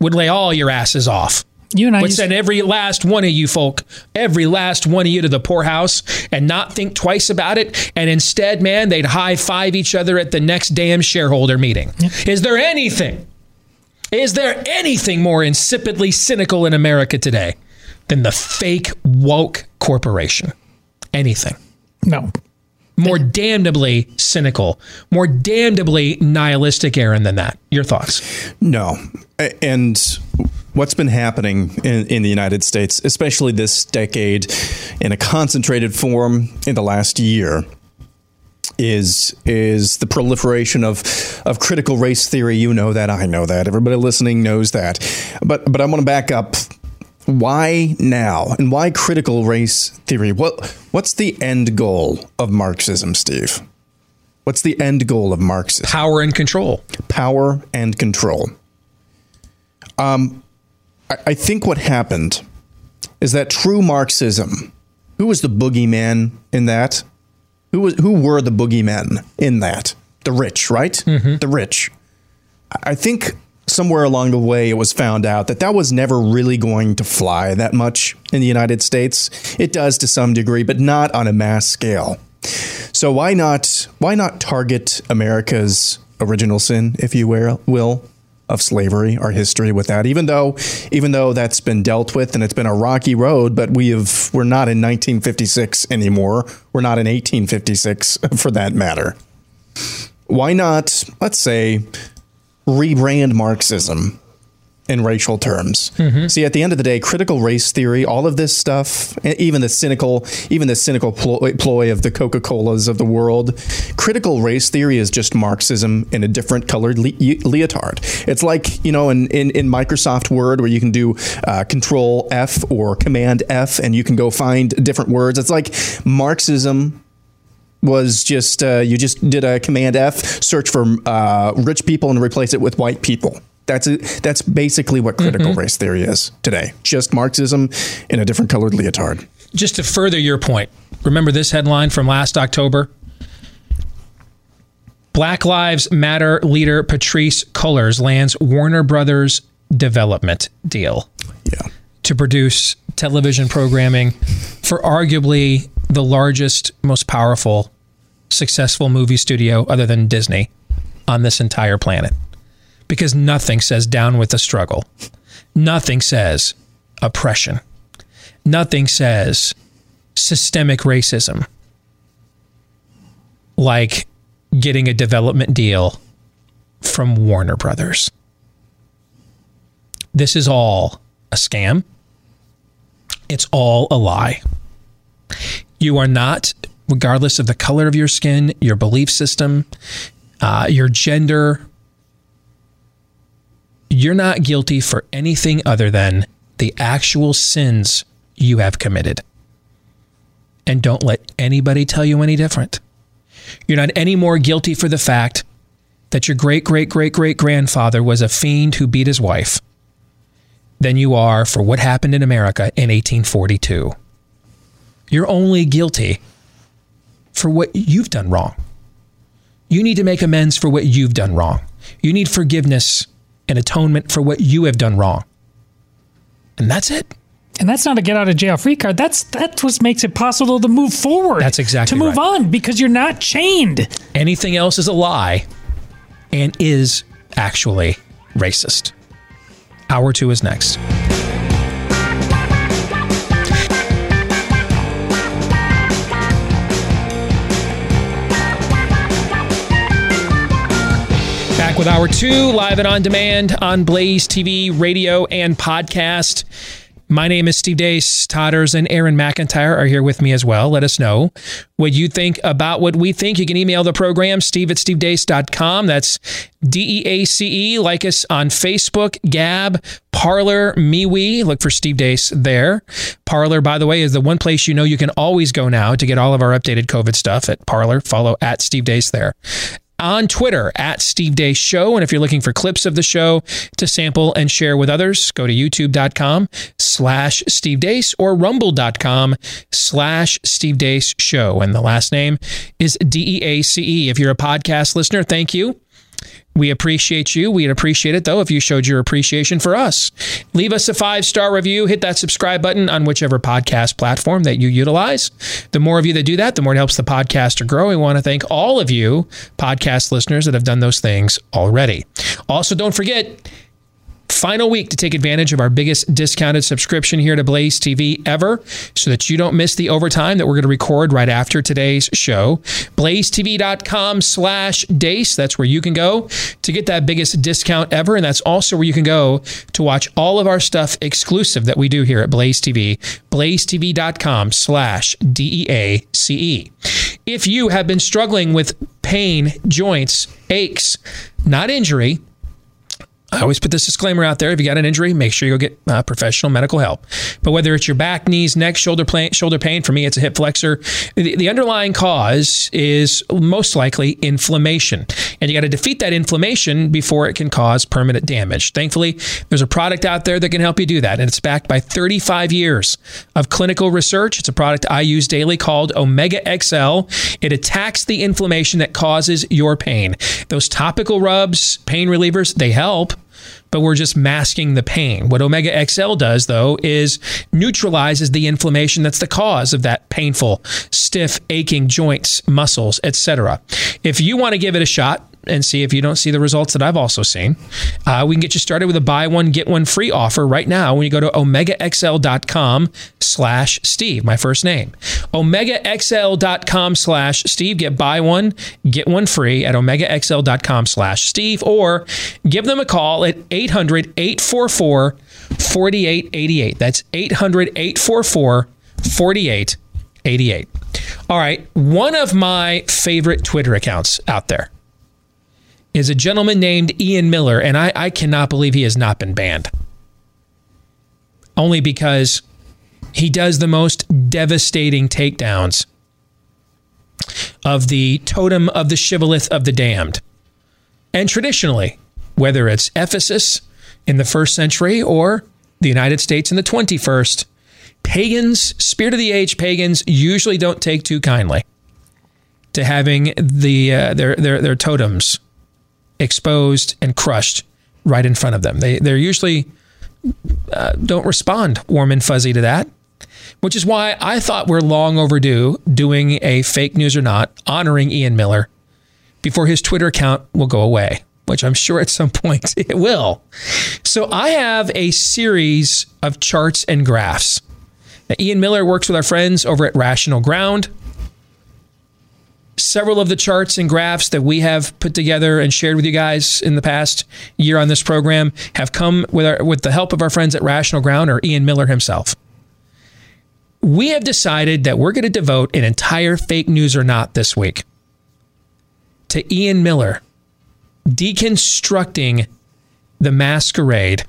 would lay all your asses off you and I would used- send every last one of you folk, every last one of you to the poorhouse and not think twice about it. And instead, man, they'd high five each other at the next damn shareholder meeting. Is there anything, is there anything more insipidly cynical in America today than the fake woke corporation? Anything? No. More damnably cynical, more damnably nihilistic, Aaron, than that. Your thoughts? No. And what's been happening in, in, the United States, especially this decade, in a concentrated form in the last year, is is the proliferation of of critical race theory. You know that, I know that, everybody listening knows that. But but I want to back up. Why now, and why critical race theory? What what's the end goal of Marxism, Steve? What's the end goal of Marxism? Power and control. Power and control. Um, I think what happened is that true Marxism. Who was the boogeyman in that? Who was who were the boogeymen in that? The rich, right? Mm-hmm. The rich. I think somewhere along the way it was found out that that was never really going to fly that much in the United States. It does to some degree, but not on a mass scale. So why not why not target America's original sin, if you will, of slavery, our history with that. Even though, even though that's been dealt with and it's been a rocky road, but we have we're not in 1956 anymore. We're not in 1856 [laughs] for that matter. Why not? Let's say rebrand Marxism in racial terms. Mm-hmm. See, at the end of the day, critical race theory, all of this stuff, even the cynical, even the cynical ploy, ploy of the Coca Colas of the world, critical race theory is just Marxism in a different colored le- leotard. It's like you know, in, in, in Microsoft Word, where you can do uh, Control F or Command F, and you can go find different words. It's like Marxism was just uh, you just did a command F search for uh, rich people and replace it with white people. That's a, that's basically what critical Mhm. race theory is today. Just Marxism in a different colored leotard. Just to further your point, remember this headline from last October? Black Lives Matter leader Patrisse Cullors lands Warner Brothers development deal. Yeah. To produce television programming for arguably the largest, most powerful, successful movie studio other than Disney on this entire planet. Because nothing says down with the struggle. Nothing says oppression. Nothing says systemic racism like getting a development deal from Warner Brothers. This is all a scam. It's all a lie. You are not, regardless of the color of your skin, your belief system, uh, your gender, you're not guilty for anything other than the actual sins you have committed. And don't let anybody tell you any different. You're not any more guilty for the fact that your great great great great grandfather was a fiend who beat his wife than you are for what happened in America in 1842. You're only guilty for what you've done wrong. You need to make amends for what you've done wrong. You need forgiveness and atonement for what you have done wrong. And that's it. And that's not a get out of jail free card. That's that's what makes it possible to move forward. That's exactly to move right. on because you're not chained. Anything else is a lie and is actually racist. Hour two is next. Back with hour two, live and on demand on Blaze TV, radio, and podcast. My name is Steve Deace. Todders and Aaron McIntyre are here with me as well. Let us know what you think about what we think. You can email the program, steve at stevedeace.com. That's D E A C E. Like us on Facebook, Gab, Parler, MeWe. Look for Steve Deace there. Parler, by the way, is the one place you know you can always go now to get all of our updated COVID stuff at Parler. Follow at Steve Deace there on Twitter at Steve Deace Show. And if you're looking for clips of the show to sample and share with others, go to youtube.com slash Steve Deace or rumble.com slash Steve Deace Show. And the last name is D E A C E. If you're a podcast listener, thank you. We appreciate you. We'd appreciate it, though, if you showed your appreciation for us. Leave us a five star review. Hit that subscribe button on whichever podcast platform that you utilize. The more of you that do that, the more it helps the podcast to grow. We want to thank all of you, podcast listeners, that have done those things already. Also, don't forget, final week to take advantage of our biggest discounted subscription here to Blaze TV ever so that you don't miss the overtime that we're going to record right after today's show. BlazeTV.com slash Deace. That's where you can go to get that biggest discount ever. And that's also where you can go to watch all of our stuff exclusive that we do here at Blaze TV. BlazeTV.com slash D-E-A-C-E. If you have been struggling with pain, joints, aches, not injury, I always put this disclaimer out there. If you got an injury, make sure you go get uh, professional medical help. But whether it's your back, knees, neck, shoulder pain, shoulder pain, for me, it's a hip flexor. The, the underlying cause is most likely inflammation, and you got to defeat that inflammation before it can cause permanent damage. Thankfully, there's a product out there that can help you do that, and it's backed by 35 years of clinical research. It's a product I use daily called Omega XL. It attacks the inflammation that causes your pain. Those topical rubs, pain relievers, they help but we're just masking the pain. What Omega XL does, though, is neutralizes the inflammation that's the cause of that painful, stiff, aching joints, muscles, etc. If you want to give it a shot, and see if you don't see the results that I've also seen. Uh, we can get you started with a buy one, get one free offer right now when you go to omegaxl.com slash Steve, my first name. omegaxl.com slash Steve. Get buy one, get one free at omegaxl.com slash Steve or give them a call at 800 844 4888. That's 800 844 4888. All right. One of my favorite Twitter accounts out there is a gentleman named Ian Miller, and I, I cannot believe he has not been banned. Only because he does the most devastating takedowns of the totem of the shibboleth of the damned. And traditionally, whether it's Ephesus in the first century or the United States in the 21st, pagans, spirit of the age pagans, usually don't take too kindly to having the uh, their, their their totems exposed and crushed right in front of them. They they're usually uh, don't respond warm and fuzzy to that, which is why I thought we're long overdue doing a fake news or not honoring Ian Miller before his Twitter account will go away, which I'm sure at some [laughs] point it will. So I have a series of charts and graphs. Now, Ian Miller works with our friends over at Rational Ground several of the charts and graphs that we have put together and shared with you guys in the past year on this program have come with our, with the help of our friends at Rational Ground or Ian Miller himself. We have decided that we're going to devote an entire fake news or not this week to Ian Miller deconstructing the masquerade,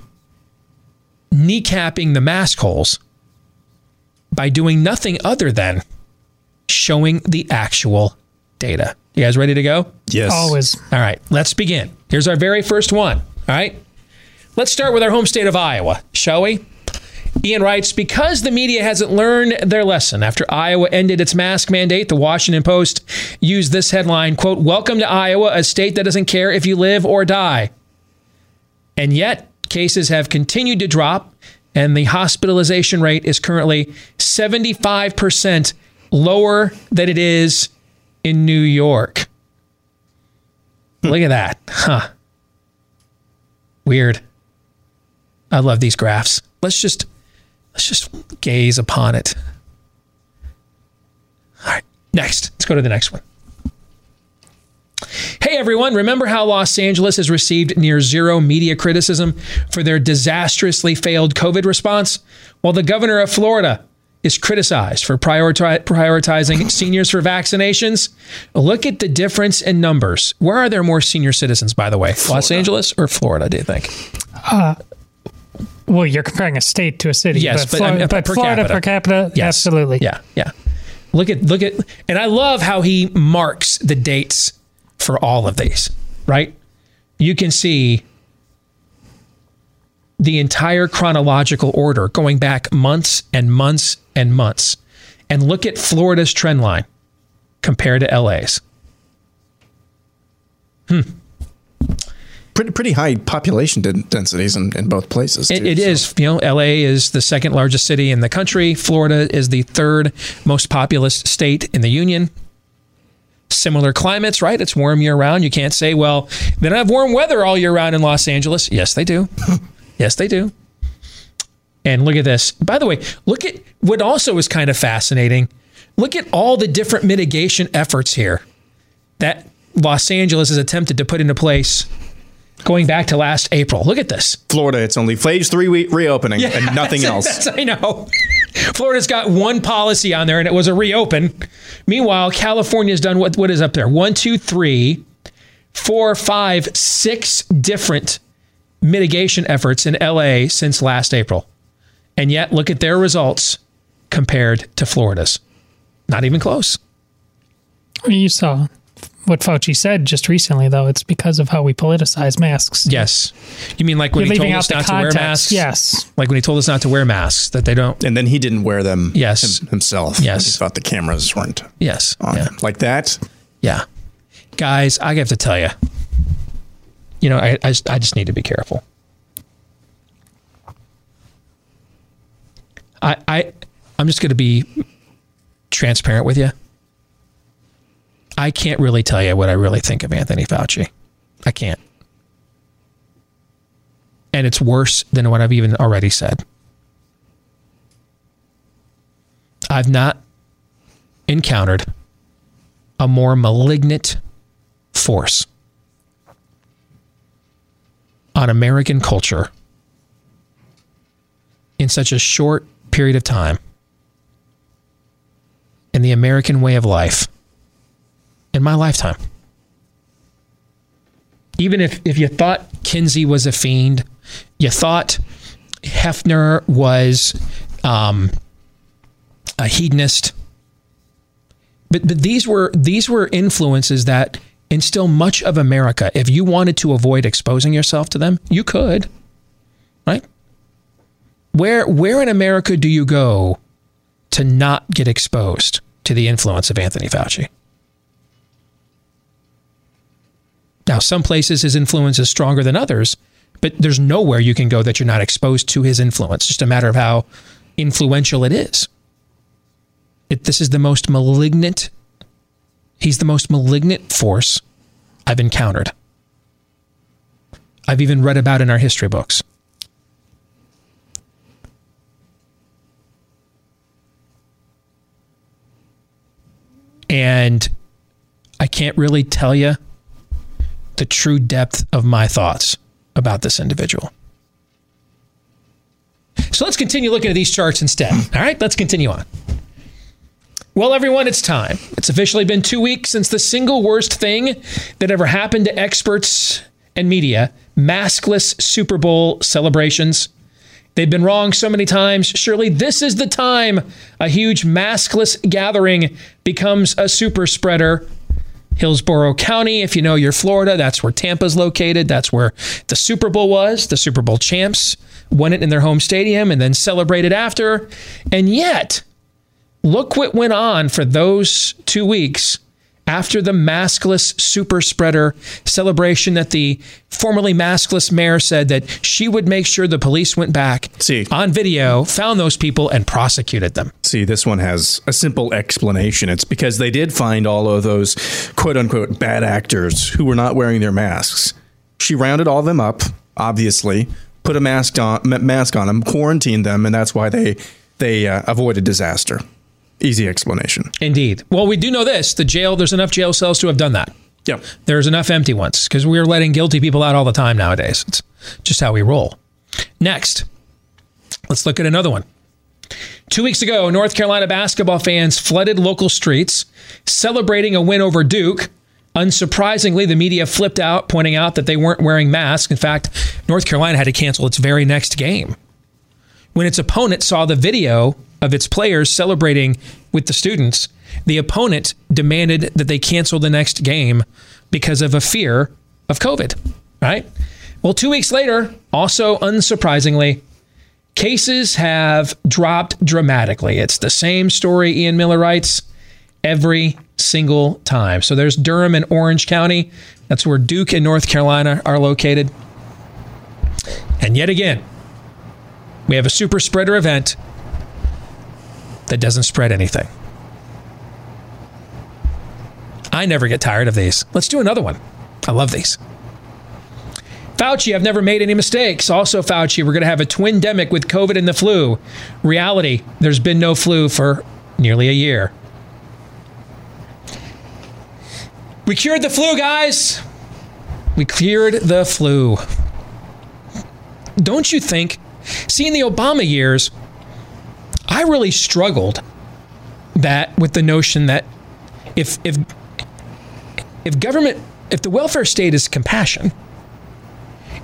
kneecapping the mask holes by doing nothing other than showing the actual data. You guys ready to go? Yes. Always. All right, let's begin. Here's our very first one. All right. Let's start with our home state of Iowa, shall we? Ian writes Because the media hasn't learned their lesson after Iowa ended its mask mandate, the Washington Post used this headline quote, Welcome to Iowa, a state that doesn't care if you live or die. And yet, cases have continued to drop, and the hospitalization rate is currently 75% lower than it is in New York. Look at that. Huh. Weird. I love these graphs. Let's just let's just gaze upon it. All right. Next. Let's go to the next one. Hey everyone, remember how Los Angeles has received near zero media criticism for their disastrously failed COVID response? Well, the governor of Florida is criticized for prioriti- prioritizing [laughs] seniors for vaccinations. Look at the difference in numbers. Where are there more senior citizens, by the way? Los Angeles or Florida, do you think? Uh, well, you're comparing a state to a city. Yes, but, Flor- I mean, but per Florida capita. per capita, Yes. absolutely. Yeah, yeah. Look at look at and I love how he marks the dates for all of these, right? You can see the entire chronological order going back months and months and months. And look at Florida's trend line compared to LA's. Hmm. Pretty, pretty high population densities in, in both places. It, it so. is, you know, LA is the second largest city in the country. Florida is the third most populous state in the union. Similar climates, right? It's warm year round. You can't say, well, they don't have warm weather all year round in Los Angeles. Yes, they do. [laughs] yes, they do. And look at this. By the way, look at what also is kind of fascinating. Look at all the different mitigation efforts here that Los Angeles has attempted to put into place going back to last April. Look at this. Florida, it's only phase three we- reopening and nothing else. that's- I know. Florida's got one policy on there, and it was a reopen. Meanwhile, California's done what? What is up there? One, two, three, four, five, six different mitigation efforts in LA since last April, and yet look at their results compared to Florida's. Not even close. You saw what Fauci said just recently, though. It's because of how we politicize masks. Yes. You mean like when You're he told leaving us not the to wear masks? yes. Like when he told us not to wear masks, that they don't. And then he didn't wear them Yes. him- himself. Yes. He thought the cameras weren't Yes. on Yeah. him. Like that. Yeah. Guys, I have to tell you, you know, I, I, just, I just need to be careful. I, I, I'm just going to be transparent with you. I can't really tell you what I really think of Anthony Fauci. I can't. And it's worse than what I've even already said. I've not encountered a more malignant force on American culture in such a short period of time in the American way of life in my lifetime. Even if, if you thought Kinsey was a fiend, you thought Hefner was um, a hedonist, but, but these were these were influences that instill much of America. If you wanted to avoid exposing yourself to them, you could, right? Where where in America do you go to not get exposed to the influence of Anthony Fauci? Now, some places his influence is stronger than others, but there's nowhere you can go that you're not exposed to his influence. Just a matter of how influential it is. It, this is the most malignant. He's the most malignant force I've encountered. I've even read about in our history books. And I can't really tell you the true depth of my thoughts about this individual. So let's continue looking at these charts instead. All right, let's continue on. Well, everyone, it's time. It's officially been two weeks since the single worst thing that ever happened to experts and media maskless Super Bowl celebrations. They've been wrong so many times. Surely this is the time a huge maskless gathering becomes a super spreader. Hillsborough County, if you know you're Florida, that's where Tampa's located. That's where the Super Bowl was. The Super Bowl champs won it in their home stadium and then celebrated after. And yet, look what went on for those two weeks after the maskless super spreader celebration that the formerly maskless mayor said that she would make sure the police went back See. on video, found those people, and prosecuted them. See, this one has a simple explanation. It's because they did find all of those quote unquote bad actors who were not wearing their masks. She rounded all of them up, obviously, put a mask on, mask on them, quarantined them, and that's why they they uh, avoided disaster. Easy explanation. Indeed. Well, we do know this the jail, there's enough jail cells to have done that. Yeah. There's enough empty ones because we're letting guilty people out all the time nowadays. It's just how we roll. Next, let's look at another one. Two weeks ago, North Carolina basketball fans flooded local streets celebrating a win over Duke. Unsurprisingly, the media flipped out, pointing out that they weren't wearing masks. In fact, North Carolina had to cancel its very next game. When its opponent saw the video of its players celebrating with the students, the opponent demanded that they cancel the next game because of a fear of COVID, right? Well, two weeks later, also unsurprisingly, cases have dropped dramatically. It's the same story, Ian Miller writes, every single time. So there's Durham and Orange County. That's where Duke and North Carolina are located. And yet again, we have a super spreader event that doesn't spread anything. I never get tired of these. Let's do another one. I love these. Fauci, I've never made any mistakes. Also, Fauci, we're going to have a twindemic with COVID and the flu. Reality, there's been no flu for nearly a year. We cured the flu, guys. We cured the flu. Don't you think? See, in the Obama years, I really struggled that with the notion that if if if government if the welfare state is compassion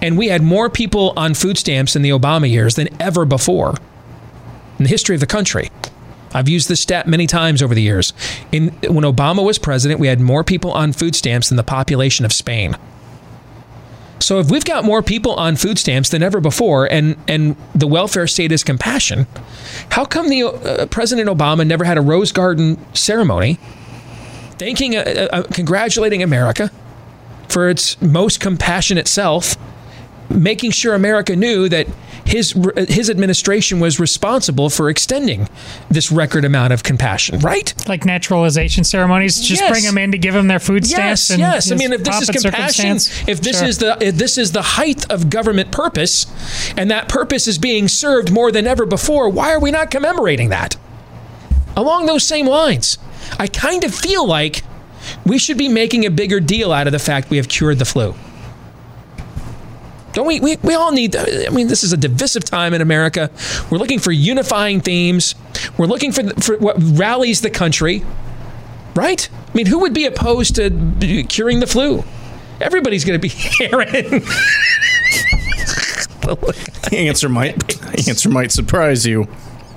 and we had more people on food stamps in the Obama years than ever before in the history of the country. I've used this stat many times over the years. In when Obama was president, we had more people on food stamps than the population of Spain. So if we've got more people on food stamps than ever before, and and the welfare state is compassion, how come the uh, President Obama never had a Rose Garden ceremony, thanking, uh, uh, congratulating America for its most compassionate self, making sure America knew that his his administration was responsible for extending this record amount of compassion, right? Like naturalization ceremonies, just Yes. bring them in to give them their food stamps. Yes, and yes. I mean, if this is compassion, if this Sure. is the if this is the height of government purpose, and that purpose is being served more than ever before, why are we not commemorating that? Along those same lines, I kind of feel like we should be making a bigger deal out of the fact we have cured the flu. Don't we, we? We all need. I mean, this is a divisive time in America. We're looking for unifying themes. We're looking for for what rallies the country, right? I mean, who would be opposed to curing the flu? Everybody's going to be [laughs] Aaron. The answer might the answer might surprise you.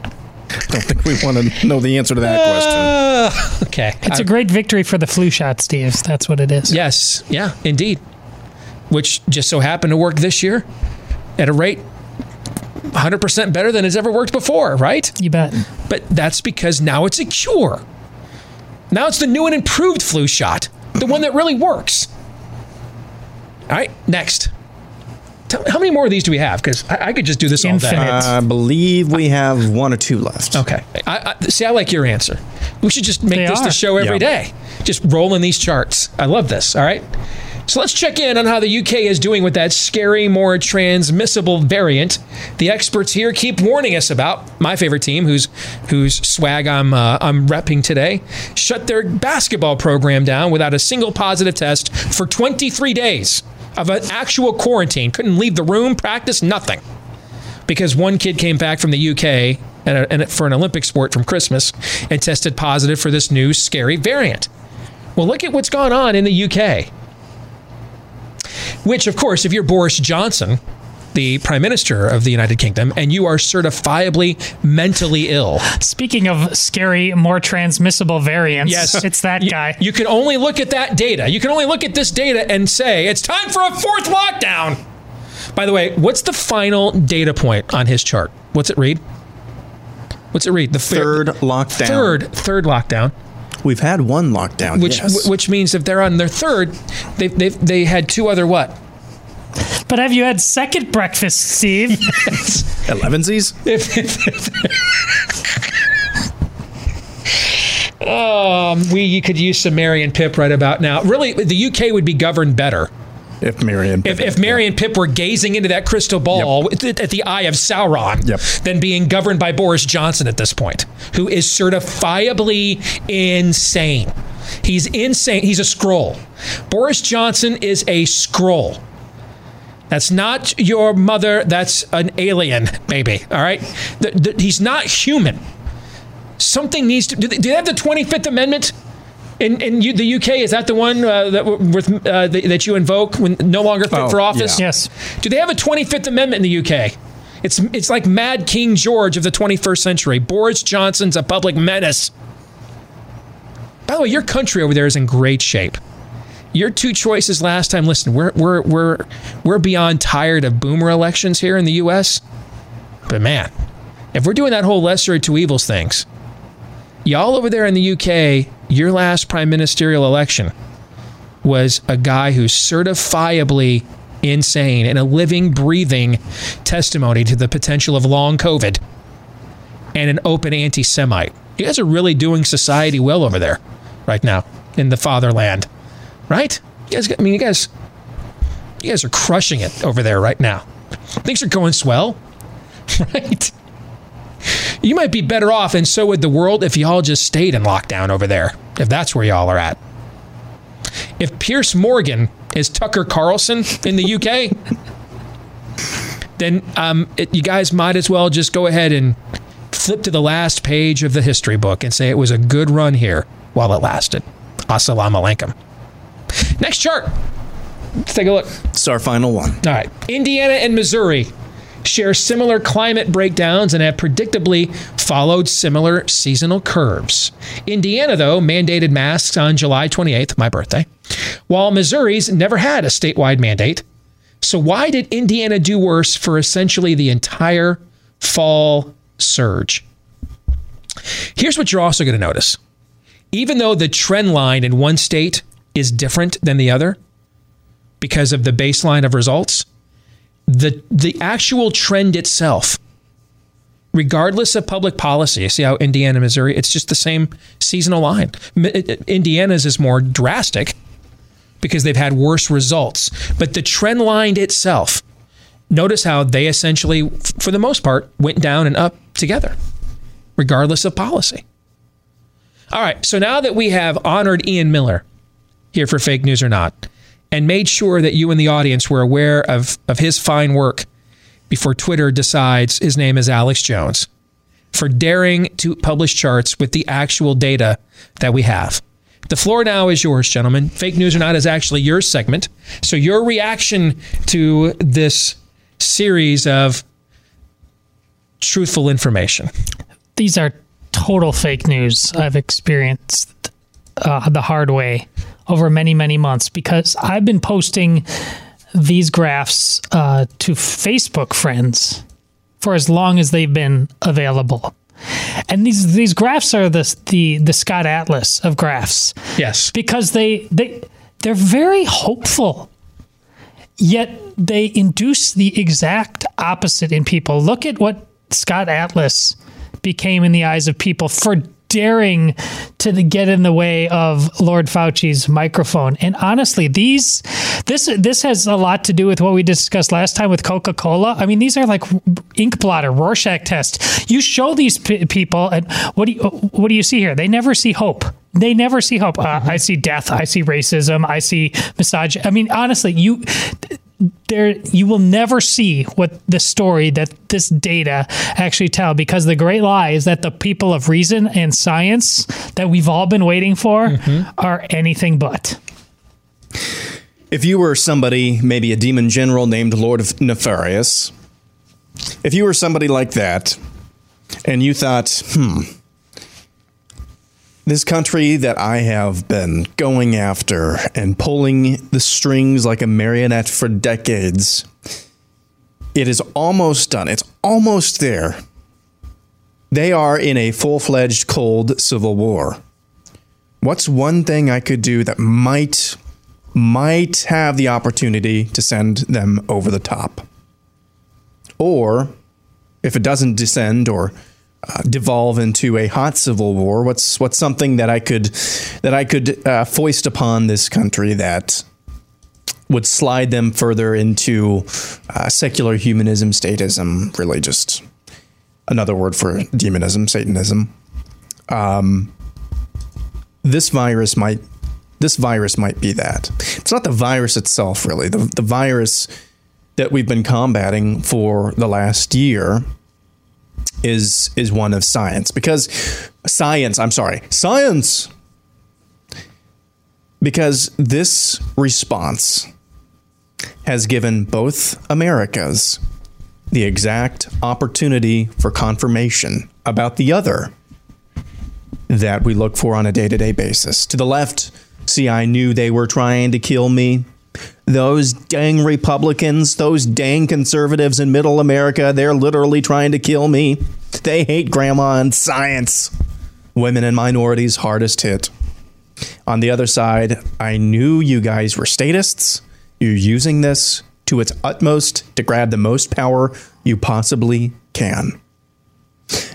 I Don't think we want to know the answer to that question. Uh, okay, It's a great victory for the flu shot, Steve. That's what it is. Yes, yeah, indeed. Which just so happened to work this year at a rate 100% better than it's ever worked before, right? You bet. But that's because now it's a cure. Now it's the new and improved flu shot, the one that really works. All right, next. Tell, how many more of these do we have? Because I, I could just do this all day. I believe we have one or two left. Okay. I, I, see, I like your answer. We should just make They this the show every Yeah. day. Just rolling these charts. I love this. All right. So let's check in on how the UK is doing with that scary, more transmissible variant. The experts here keep warning us about. My favorite team, whose whose swag I'm uh, I'm repping today, shut their basketball program down without a single positive test for 23 days of an actual quarantine. Couldn't leave the room, practice, nothing because one kid came back from the UK and, a, and for an Olympic sport from Christmas and tested positive for this new scary variant. Well, look at what's gone on in the UK. Which, of course, if you're Boris Johnson, the Prime Minister of the United Kingdom, and you are certifiably mentally ill. Speaking of scary, more transmissible variants, Yes. it's that You- guy. You can only look at that data. You can only look at this data and say, it's time for a fourth lockdown. By the way, what's the final data point on his chart? What's it read? What's it read? The Third lockdown. Third, third lockdown. We've had one lockdown. Which yes. which means if they're on their third, they they they had two other what? But have you had second breakfast, Steve? [laughs] Elevensies? [laughs] If, [laughs] um, we you could use some Merry and Pip right about now. Really, the UK would be governed better. If Merry and if, if Merry and Pip were gazing into that crystal ball with- at the eye of Sauron, than being governed by Boris Johnson at this point, who is certifiably insane. He's insane. He's a Skrull. Boris Johnson is a Skrull. That's not your mother. That's an alien, baby. All right. Th- th- he's not human. Something needs to. Do they, do they have the Twenty Fifth Amendment in in U, the UK? Is that the one uh, that with uh, that, that you invoke when no longer fit Oh, for office? yeah. Yes. Do they have a Twenty Fifth Amendment in the UK? It's it's like Mad King George of the 21st century. Boris Johnson's a public menace. By the way, your country over there is in great shape. Your two choices last time. Listen, we're we're we're we're beyond tired of boomer elections here in the U.S. But man, if we're doing that whole lesser of two evils things, y'all over there in the UK, your last prime ministerial election was a guy who's certifiably insane and a living, breathing testimony to the potential of long COVID and an open anti Semite. You guys are really doing society well over there right now in the fatherland, right? You guys, I mean, you guys, you guys are crushing it over there right now. Things are going swell, [laughs] right? You might be better off, and so would the world, if y'all just stayed in lockdown over there, if that's where y'all are at. If Piers Morgan is Tucker Carlson in the UK, then um, it, you guys might as well just go ahead and flip to the last page of the history book and say it was a good run here while it lasted. Assalamu alaikum. Next chart. Let's take a look. It's our final one. All right. Indiana and Missouri share similar climate breakdowns and have predictably followed similar seasonal curves. Indiana, though, mandated masks on July 28th, my birthday, while Missouri's never had a statewide mandate. So, why did Indiana do worse for essentially the entire fall surge? Here's what you're also going to notice. Even though the trend line in one state is different than the other because of the baseline of results, the the actual trend itself, regardless of public policy, see how Indiana, Missouri, it's just the same seasonal line. Indiana's is more drastic because they've had worse results, but the trend line itself. Notice how they essentially, for the most part, went down and up together, regardless of policy. All right, so now that we have honored Ian Miller here for Fake News or Not, and made sure that you and the audience were aware of, of his fine work before Twitter decides his name is Alex Jones for daring to publish charts with the actual data that we have. The floor now is yours, gentlemen. Fake news or not is actually your segment. So, your reaction to this series of truthful information. These are total fake news I've experienced uh, the hard way over many, many months because I've been posting these graphs uh, to Facebook friends for as long as they've been available. And these these graphs are the the the Scott Atlas of graphs. Yes. Because they they they're very hopeful. Yet they induce the exact opposite in people. Look at what Scott Atlas became in the eyes of people for daring to get in the way of Lord Fauci's microphone. And honestly, these this this has a lot to do with what we discussed last time with Coca Cola. I mean, these are like ink blotter, Rorschach test. You show these p- people, and what do you what do you see here? They never see hope. They never see hope. Uh, I see death. I see racism. I see misogyny. I mean, honestly, you there you will never see what the story that this data actually tell because the great lie is that the people of reason and science that we've all been waiting for mm-hmm. are anything but if you were somebody maybe a demon general named lord of nefarious if you were somebody like that and you thought hmm this country that I have been going after and pulling the strings like a marionette for decades, it is almost done. It's almost there. They are in a full fledged cold civil war. What's one thing I could do that might might have the opportunity to send them over the top? Or if it doesn't descend or devolve into a hot civil war? What's what's something that I could that I could uh, foist upon this country that would slide them further into uh, secular humanism, statism, really just another word for demonism, Satanism. Um, this virus might this virus might be that. It's not the virus itself, really. The the virus that we've been combating for the last year is is one of science because science, I'm sorry, science because this response has given both Americas the exact opportunity for confirmation about the other that we look for on a day-to-day basis. To the left, see I knew they were trying to kill me. Those dang Republicans, those dang conservatives in middle America, they're literally trying to kill me. They hate grandma and science. Women and minorities hardest hit. On the other side, I knew you guys were statists. You're using this to its utmost to grab the most power you possibly can.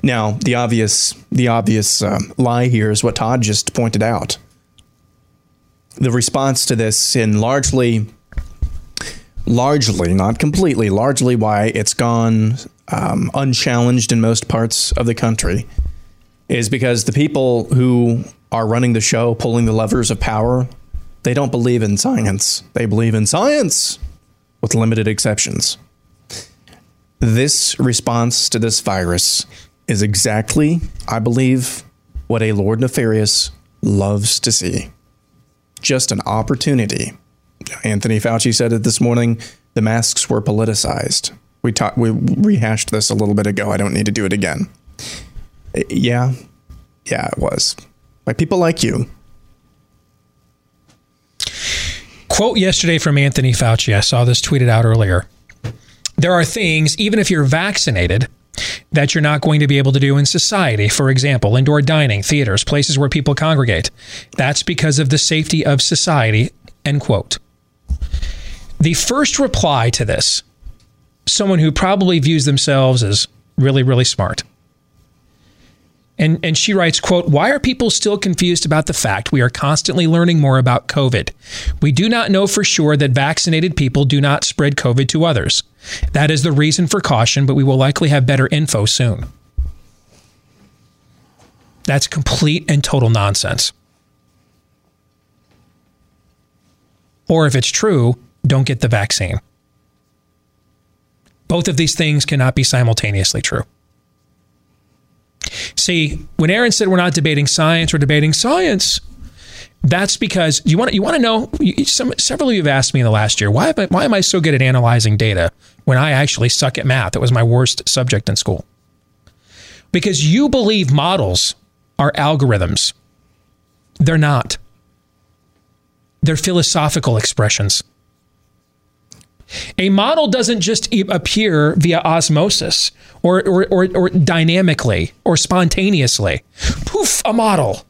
Now, the obvious, the obvious uh, lie here is what Todd just pointed out. The response to this, in largely largely, not completely, largely why it's gone um, unchallenged in most parts of the country is because the people who are running the show, pulling the levers of power, they don't believe in science. They believe in science with limited exceptions. This response to this virus is exactly, I believe, what a Lord Nefarious loves to see. Just an opportunity Anthony Fauci said it this morning. The masks were politicized. We talked. We rehashed this a little bit ago. I don't need to do it again. Uh, yeah, yeah, it was by people like you. Quote yesterday from Anthony Fauci. I saw this tweeted out earlier. There are things, even if you're vaccinated, that you're not going to be able to do in society. For example, indoor dining, theaters, places where people congregate. That's because of the safety of society. End quote. The first reply to this someone who probably views themselves as really, really smart. And, and she writes, quote, why are people still confused about the fact we are constantly learning more about COVID? We do not know for sure that vaccinated people do not spread COVID to others. That is the reason for caution, but we will likely have better info soon. That's complete and total nonsense. Or if it's true, don't get the vaccine. Both of these things cannot be simultaneously true. See, when Aaron said we're not debating science, we're debating science. That's because you want you want to know. Some, several of you have asked me in the last year why am I, why am I so good at analyzing data when I actually suck at math? It was my worst subject in school. Because you believe models are algorithms. They're not. They're philosophical expressions. A model doesn't just appear via osmosis or, or, or, or dynamically or spontaneously. Poof, a model.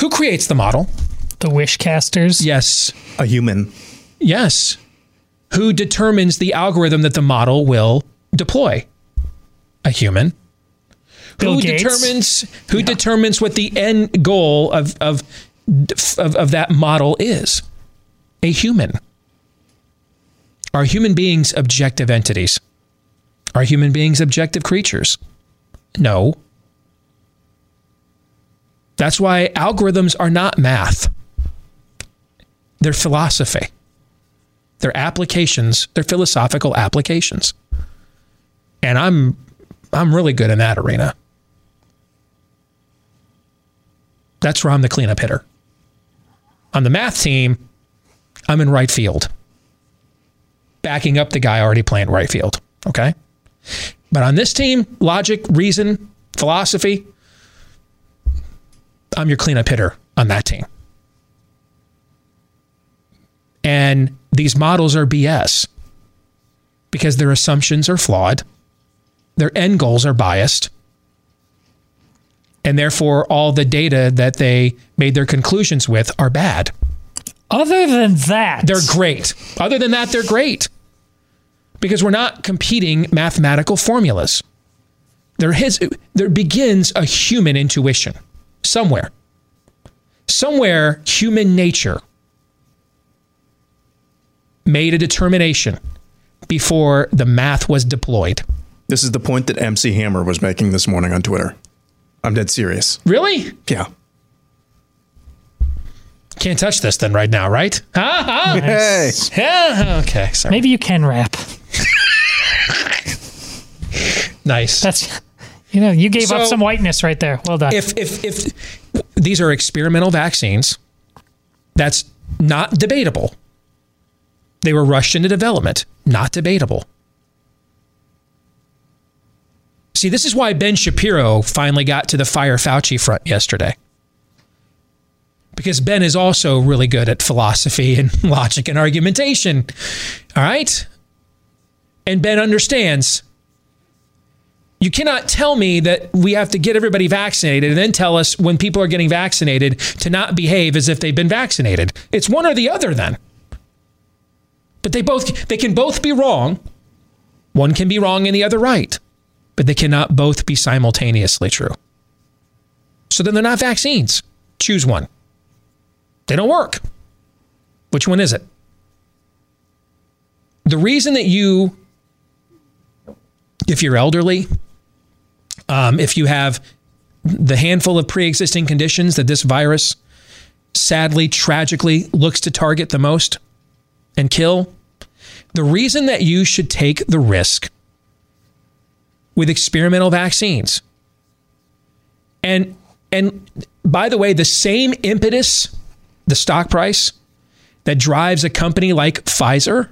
Who creates the model? The wish casters? Yes. A human. Yes. Who determines the algorithm that the model will deploy? A human. Bill who Gates? determines who determines what the end goal of, of of of that model is? A human. Are human beings objective entities? Are human beings objective creatures? No. That's why algorithms are not math. They're philosophy. They're applications, they're philosophical applications. And I'm I'm really good in that arena. That's where I'm the cleanup hitter. On the math team, I'm in right field. Backing up the guy already playing right field. Okay. But on this team, logic, reason, philosophy, I'm your cleanup hitter on that team. And these models are BS because their assumptions are flawed, their end goals are biased, and therefore all the data that they made their conclusions with are bad. Other than that, they're great. Other than that, they're great because we're not competing mathematical formulas. There, his, there begins a human intuition somewhere. Somewhere, human nature made a determination before the math was deployed. This is the point that MC Hammer was making this morning on Twitter. I'm dead serious. Really? Yeah. Can't touch this then right now, right? Huh? [laughs] Ah, huh? Ah. Hey. Yeah. Okay. Sorry. Maybe you can rap. Nice. That's you know, you gave up some whiteness right there. Well done. if if if these are experimental vaccines, that's not debatable. They were rushed into development, not debatable. See, this is why Ben Shapiro finally got to the fire Fauci front yesterday. Because Ben is also really good at philosophy and [laughs] logic and argumentation. All right? And Ben understands you cannot tell me that we have to get everybody vaccinated and then tell us when people are getting vaccinated to not behave as if they've been vaccinated. It's one or the other then. But they both they can both be wrong. One can be wrong and the other right. But they cannot both be simultaneously true. So then they're not vaccines. Choose one. They don't work. Which one is it? The reason that you if you're elderly, um, if you have the handful of pre existing conditions that this virus sadly, tragically looks to target the most and kill, the reason that you should take the risk with experimental vaccines. And and by the way, the same impetus, the stock price that drives a company like Pfizer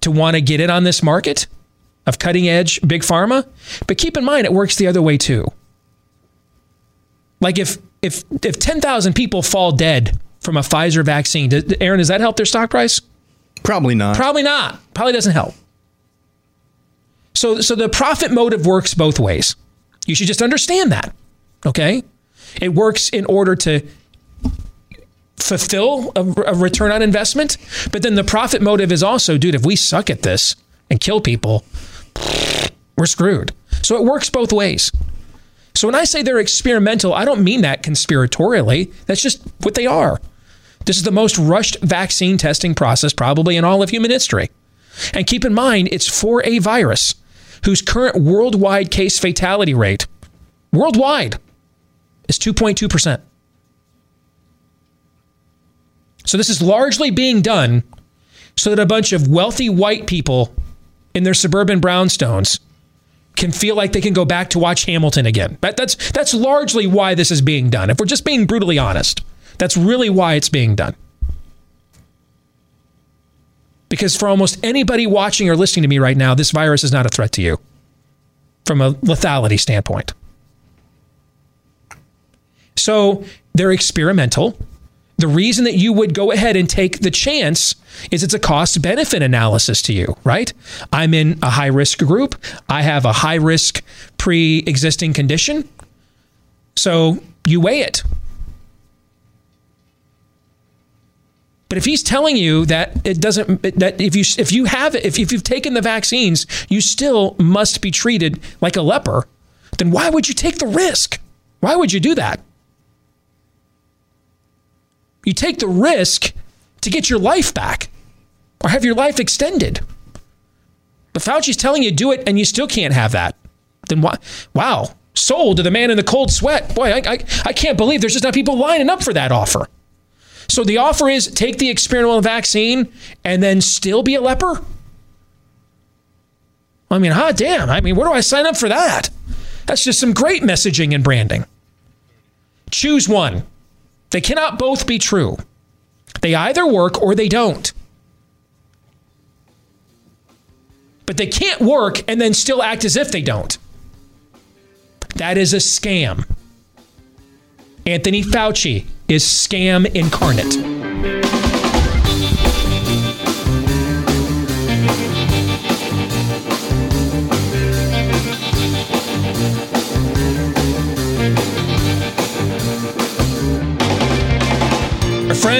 to want to get in on this market of cutting edge big pharma. But keep in mind, it works the other way too. Like if if if ten thousand people fall dead from a Pfizer vaccine, does, Aaron, does that help their stock price? Probably not. Probably not. Probably doesn't help. So so the profit motive works both ways. You should just understand that. Okay? It works in order to fulfill a, a return on investment. But then the profit motive is also, dude, if we suck at this and kill people, we're screwed. So it works both ways. So when I say they're experimental, I don't mean that conspiratorially. That's just what they are. This is the most rushed vaccine testing process probably in all of human history. And keep in mind, it's for a virus whose current worldwide case fatality rate, worldwide, is 2.2%. So this is largely being done so that a bunch of wealthy white people in their suburban brownstones can feel like they can go back to watch Hamilton again. That, that's that's largely why this is being done. If we're just being brutally honest, that's really why it's being done. Because for almost anybody watching or listening to me right now, this virus is not a threat to you from a lethality standpoint. So they're experimental. The reason that you would go ahead and take the chance is it's a cost benefit analysis to you, right? I'm in a high risk group. I have a high risk pre existing condition. So you weigh it. But if he's telling you that it doesn't that if you if you have if, if you've taken the vaccines, you still must be treated like a leper, then why would you take the risk? Why would you do that? You take the risk to get your life back or have your life extended. But Fauci's telling you do it and you still can't have that. Then why? Wow. Sold to the man in the cold sweat. Boy, I, I, I can't believe there's just not people lining up for that offer. So the offer is take the experimental vaccine and then still be a leper? I mean, hot damn. I mean, where do I sign up for that? That's just some great messaging and branding. Choose one. They cannot both be true. They either work or they don't. But they can't work and then still act as if they don't. That is a scam. Anthony Fauci is scam incarnate.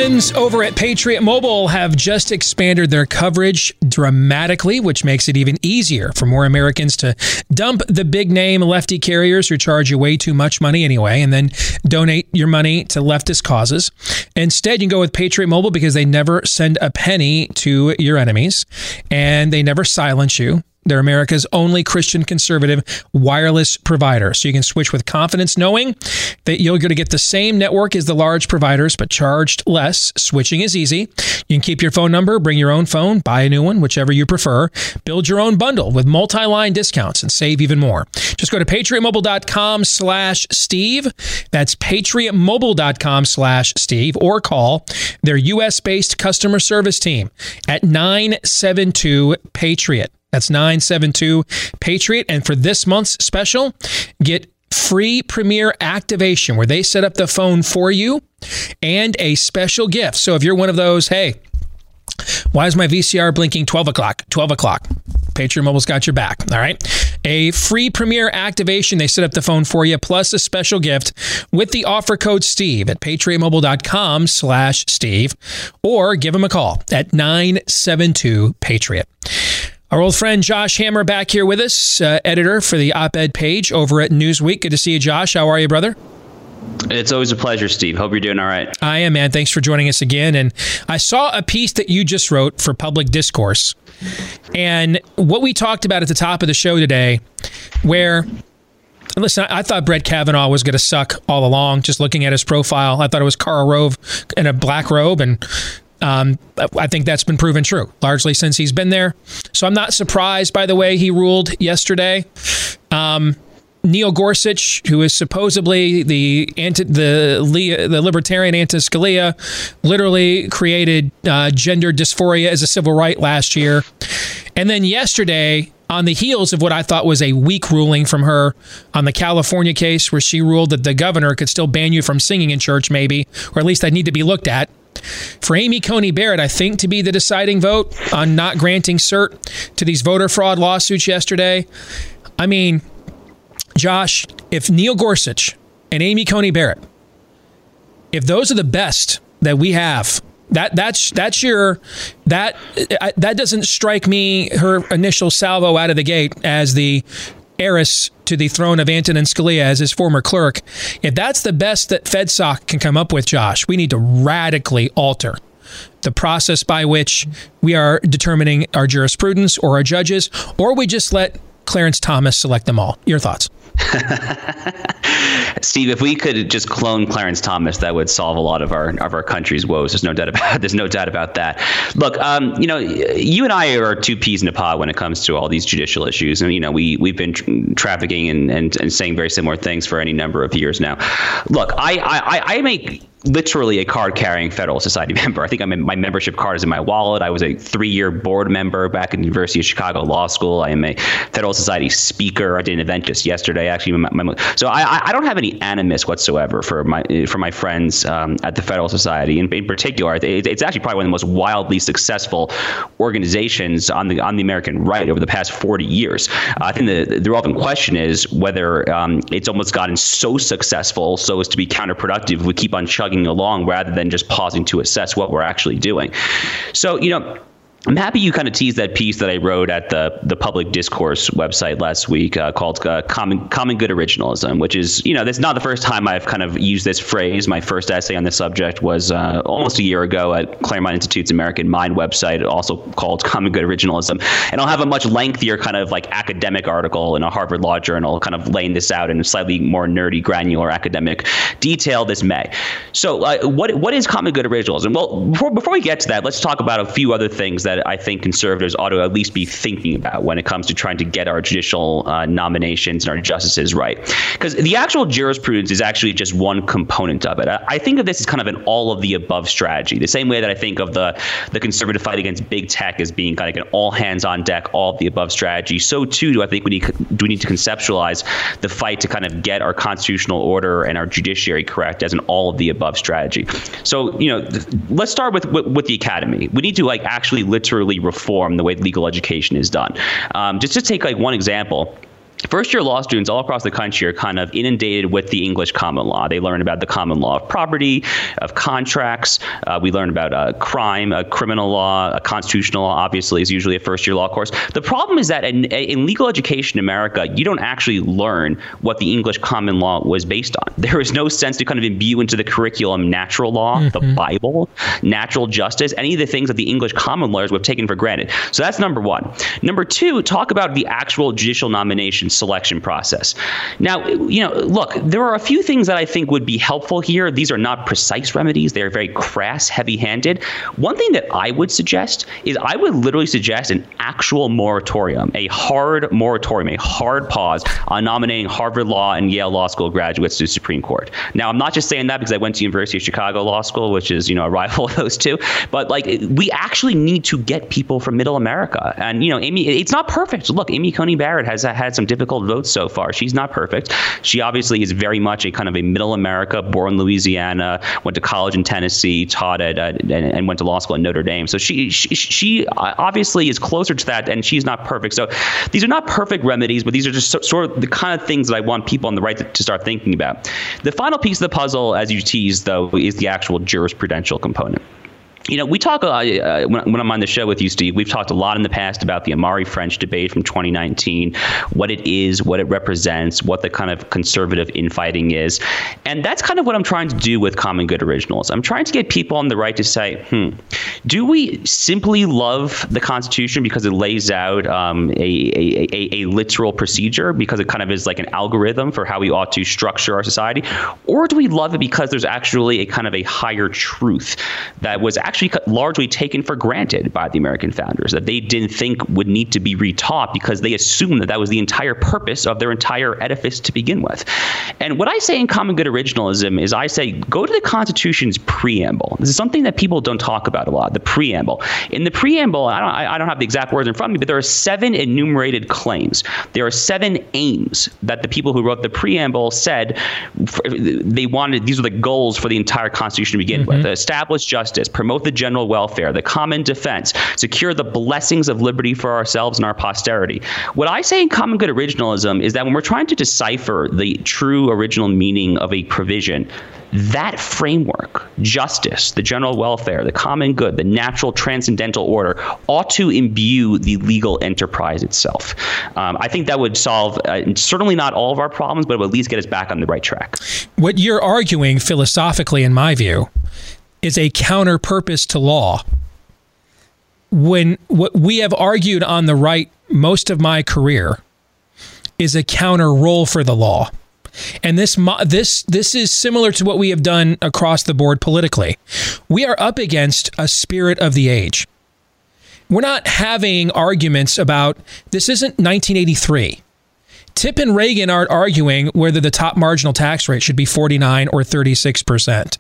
Friends over at Patriot Mobile have just expanded their coverage dramatically, which makes it even easier for more Americans to dump the big name lefty carriers who charge you way too much money anyway, and then donate your money to leftist causes. Instead, you can go with Patriot Mobile because they never send a penny to your enemies and they never silence you. They're America's only Christian conservative wireless provider. So you can switch with confidence knowing that you're going to get the same network as the large providers, but charged less. Switching is easy. You can keep your phone number, bring your own phone, buy a new one, whichever you prefer. Build your own bundle with multi-line discounts and save even more. Just go to patriotmobile.com slash Steve. That's patriotmobile.com slash Steve or call their U.S.-based customer service team at 972 Patriot. That's 972 Patriot. And for this month's special, get free premiere activation where they set up the phone for you and a special gift. So if you're one of those, hey, why is my VCR blinking 12 o'clock? 12 o'clock. Patriot Mobile's got your back. All right. A free premiere activation. They set up the phone for you, plus a special gift with the offer code Steve at patriotmobile.com slash Steve, or give them a call at 972 Patriot. Our old friend Josh Hammer back here with us, uh, editor for the op ed page over at Newsweek. Good to see you, Josh. How are you, brother? It's always a pleasure, Steve. Hope you're doing all right. I am, man. Thanks for joining us again. And I saw a piece that you just wrote for Public Discourse. And what we talked about at the top of the show today, where Listen, I thought Brett Kavanaugh was going to suck all along. Just looking at his profile, I thought it was Karl Rove in a black robe, and um, I think that's been proven true largely since he's been there. So I'm not surprised by the way he ruled yesterday. Um, Neil Gorsuch, who is supposedly the anti, the the libertarian anti Scalia, literally created uh, gender dysphoria as a civil right last year, and then yesterday. On the heels of what I thought was a weak ruling from her on the California case, where she ruled that the governor could still ban you from singing in church, maybe, or at least I need to be looked at for Amy Coney Barrett, I think, to be the deciding vote on not granting cert to these voter fraud lawsuits yesterday. I mean, Josh, if Neil Gorsuch and Amy Coney Barrett, if those are the best that we have. That that's that's your that that doesn't strike me her initial salvo out of the gate as the heiress to the throne of Antonin Scalia as his former clerk. If that's the best that FedSoc can come up with, Josh, we need to radically alter the process by which we are determining our jurisprudence or our judges, or we just let Clarence Thomas select them all. Your thoughts? [laughs] Steve, if we could just clone Clarence Thomas, that would solve a lot of our of our country's woes. There's no doubt about [laughs] there's no doubt about that. Look, um, you know, you and I are two peas in a pod when it comes to all these judicial issues, and you know, we we've been tra- trafficking and, and and saying very similar things for any number of years now. Look, I I, I make literally a card carrying Federal Society [laughs] member. I think I'm in, my membership card is in my wallet. I was a three year board member back at the University of Chicago Law School. I am a Federal Society speaker. I did an event just yesterday, actually. My, my, so I, I don't have any animus whatsoever for my for my friends um, at the Federal Society. In, in particular, it's actually probably one of the most wildly successful organizations on the on the American right over the past 40 years. Uh, I think the, the relevant question is whether um, it's almost gotten so successful so as to be counterproductive we keep on chugging chugging along rather than just pausing to assess what we're actually doing. So, you know, I'm happy you kind of teased that piece that I wrote at the the public discourse website last week uh, called uh, "Common Common Good Originalism," which is you know this is not the first time I've kind of used this phrase. My first essay on this subject was uh, almost a year ago at Claremont Institute's American Mind website, also called "Common Good Originalism," and I'll have a much lengthier kind of like academic article in a Harvard Law Journal, kind of laying this out in a slightly more nerdy, granular academic detail this May. So, uh, what what is common good originalism? Well, before before we get to that, let's talk about a few other things that that I think conservatives ought to at least be thinking about when it comes to trying to get our judicial uh, nominations and our justices right. Because the actual jurisprudence is actually just one component of it. I, I think of this as kind of an all of the above strategy, the same way that I think of the the conservative fight against big tech as being kind of an all hands on deck, all of the above strategy. So too do I think we need do we need to conceptualize the fight to kind of get our constitutional order and our judiciary correct as an all of the above strategy. So you know, let's start with with, with the academy. We need to like actually literally reform the way legal education is done. Um, just to take like one example First year law students all across the country are kind of inundated with the English common law. They learn about the common law of property, of contracts. Uh, we learn about uh, crime, uh, criminal law, constitutional law, obviously, is usually a first year law course. The problem is that in, in, legal education in America, you don't actually learn what the English common law was based on. There is no sense to kind of imbue into the curriculum natural law, mm-hmm. the Bible, natural justice, any of the things that the English common lawyers would have taken for granted. So that's number one. Number two, talk about the actual judicial nomination selection process. Now, you know, look, there are a few things that I think would be helpful here. These are not precise remedies, they're very crass, heavy handed. One thing that I would suggest is I would literally suggest an actual moratorium, a hard moratorium, a hard pause on nominating Harvard Law and Yale Law School graduates to the Supreme Court. Now, I'm not just saying that because I went to University of Chicago Law School, which is, you know, a rival of those two, but like we actually need to get people from middle America. And, you know, Amy, it's not perfect. Look, Amy Coney Barrett has had some difficult difficult votes so far. She's not perfect. She obviously is very much a kind of a middle America, born Louisiana, went to college in Tennessee, taught at uh, and, and, went to law school at Notre Dame. So she, she she obviously is closer to that, and she's not perfect. So these are not perfect remedies, but these are just so, sort of the kind of things that I want people on the right to, to start thinking about. The final piece of the puzzle, as you teased, though, is the actual jurisprudential component you know, we talk uh, when, when, I'm on the show with you, Steve. We've talked a lot in the past about the Ahmari French debate from 2019, what it is, what it represents, what the kind of conservative infighting is, and that's kind of what I'm trying to do with Common Good Originals. I'm trying to get people on the right to say, hmm, do we simply love the Constitution because it lays out um, a, a, a, a literal procedure because it kind of is like an algorithm for how we ought to structure our society, or do we love it because there's actually a kind of a higher truth that was actually largely taken for granted by the American founders, that they didn't think would need to be retaught because they assumed that that was the entire purpose of their entire edifice to begin with. And what I say in common good originalism is I say go to the Constitution's preamble. This is something that people don't talk about a lot, the preamble. In the preamble, I don't, I don't have the exact words in front of me, but there are seven enumerated claims. There are seven aims that the people who wrote the preamble said they wanted, these are the goals for the entire Constitution to begin mm-hmm. with. Establish justice, promote the general welfare, the common defense, secure the blessings of liberty for ourselves and our posterity. What I say in common good originalism is that when we're trying to decipher the true original meaning of a provision, that framework, justice, the general welfare, the common good, the natural transcendental order, ought to imbue the legal enterprise itself. Um, I think that would solve uh, certainly not all of our problems, but it would at least get us back on the right track. What you're arguing philosophically, in my view, is a counter purpose to law. When what we have argued on the right most of my career is a counter role for the law. And this this this is similar to what we have done across the board politically. We are up against a spirit of the age. We're not having arguments about this isn't 1983. Tip and Reagan aren't arguing whether the top marginal tax rate should be 49 or 36%.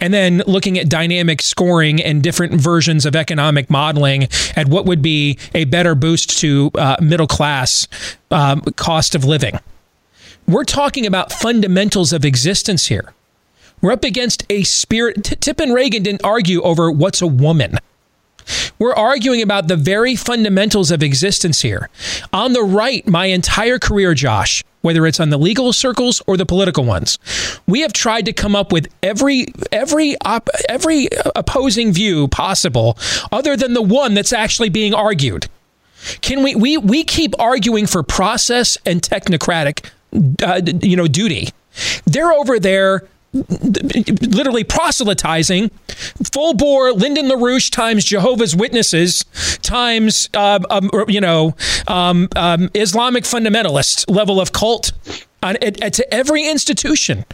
And then looking at dynamic scoring and different versions of economic modeling at what would be a better boost to uh, middle class um, cost of living. We're talking about fundamentals of existence here. We're up against a spirit. Tip and Reagan didn't argue over what's a woman. We're arguing about the very fundamentals of existence here. On the right, my entire career, Josh, whether it's on the legal circles or the political ones, we have tried to come up with every every op, every opposing view possible, other than the one that's actually being argued. Can we we we keep arguing for process and technocratic, uh, you know, duty? They're over there literally proselytizing, full bore Lyndon LaRouche times Jehovah's Witnesses times, uh, um, you know, um, um, Islamic fundamentalist level of cult on, at, at, to every institution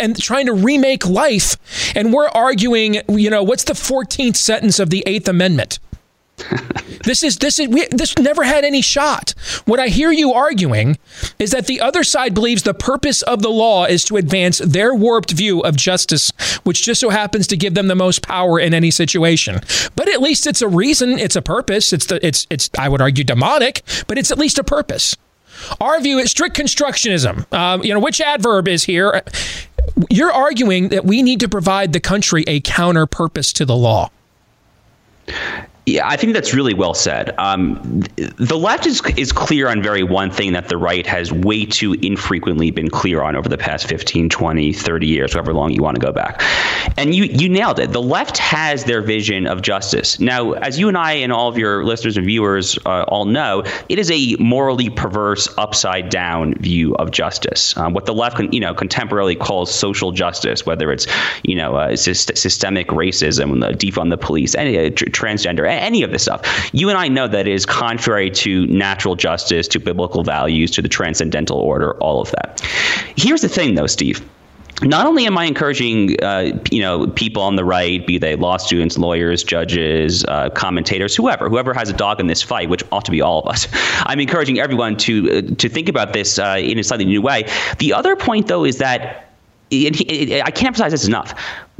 and trying to remake life. And we're arguing, you know, what's the 14th sentence of the Eighth Amendment? [laughs] this is this is we, this never had any shot. What I hear you arguing is that the other side believes the purpose of the law is to advance their warped view of justice, which just so happens to give them the most power in any situation. But at least it's a reason, it's a purpose. It's the it's it's I would argue demonic, but it's at least a purpose. Our view is strict constructionism. Um, you know which adverb is here. You're arguing that we need to provide the country a counter purpose to the law. Yeah, I think that's really well said. Um, the left is is clear on very one thing that the right has way too infrequently been clear on over the past 15, 20, 30 years, however long you want to go back. And you you nailed it. The left has their vision of justice. Now, as you and I and all of your listeners and viewers uh, all know, it is a morally perverse, upside down view of justice. Um, what the left, you know, contemporarily calls social justice, whether it's you know uh, systemic racism, defund the police, any uh, transgender any of this stuff. You and I know that it is contrary to natural justice, to biblical values, to the transcendental order, all of that. Here's the thing, though, Steve not only am I encouraging, uh, you know, people on the right, be they law students, lawyers, judges, uh, commentators, whoever, whoever has a dog in this fight, which ought to be all of us. [laughs] I'm encouraging everyone to uh, to think about this uh, in a slightly new way. The other point, though, is that. I can't emphasize this enough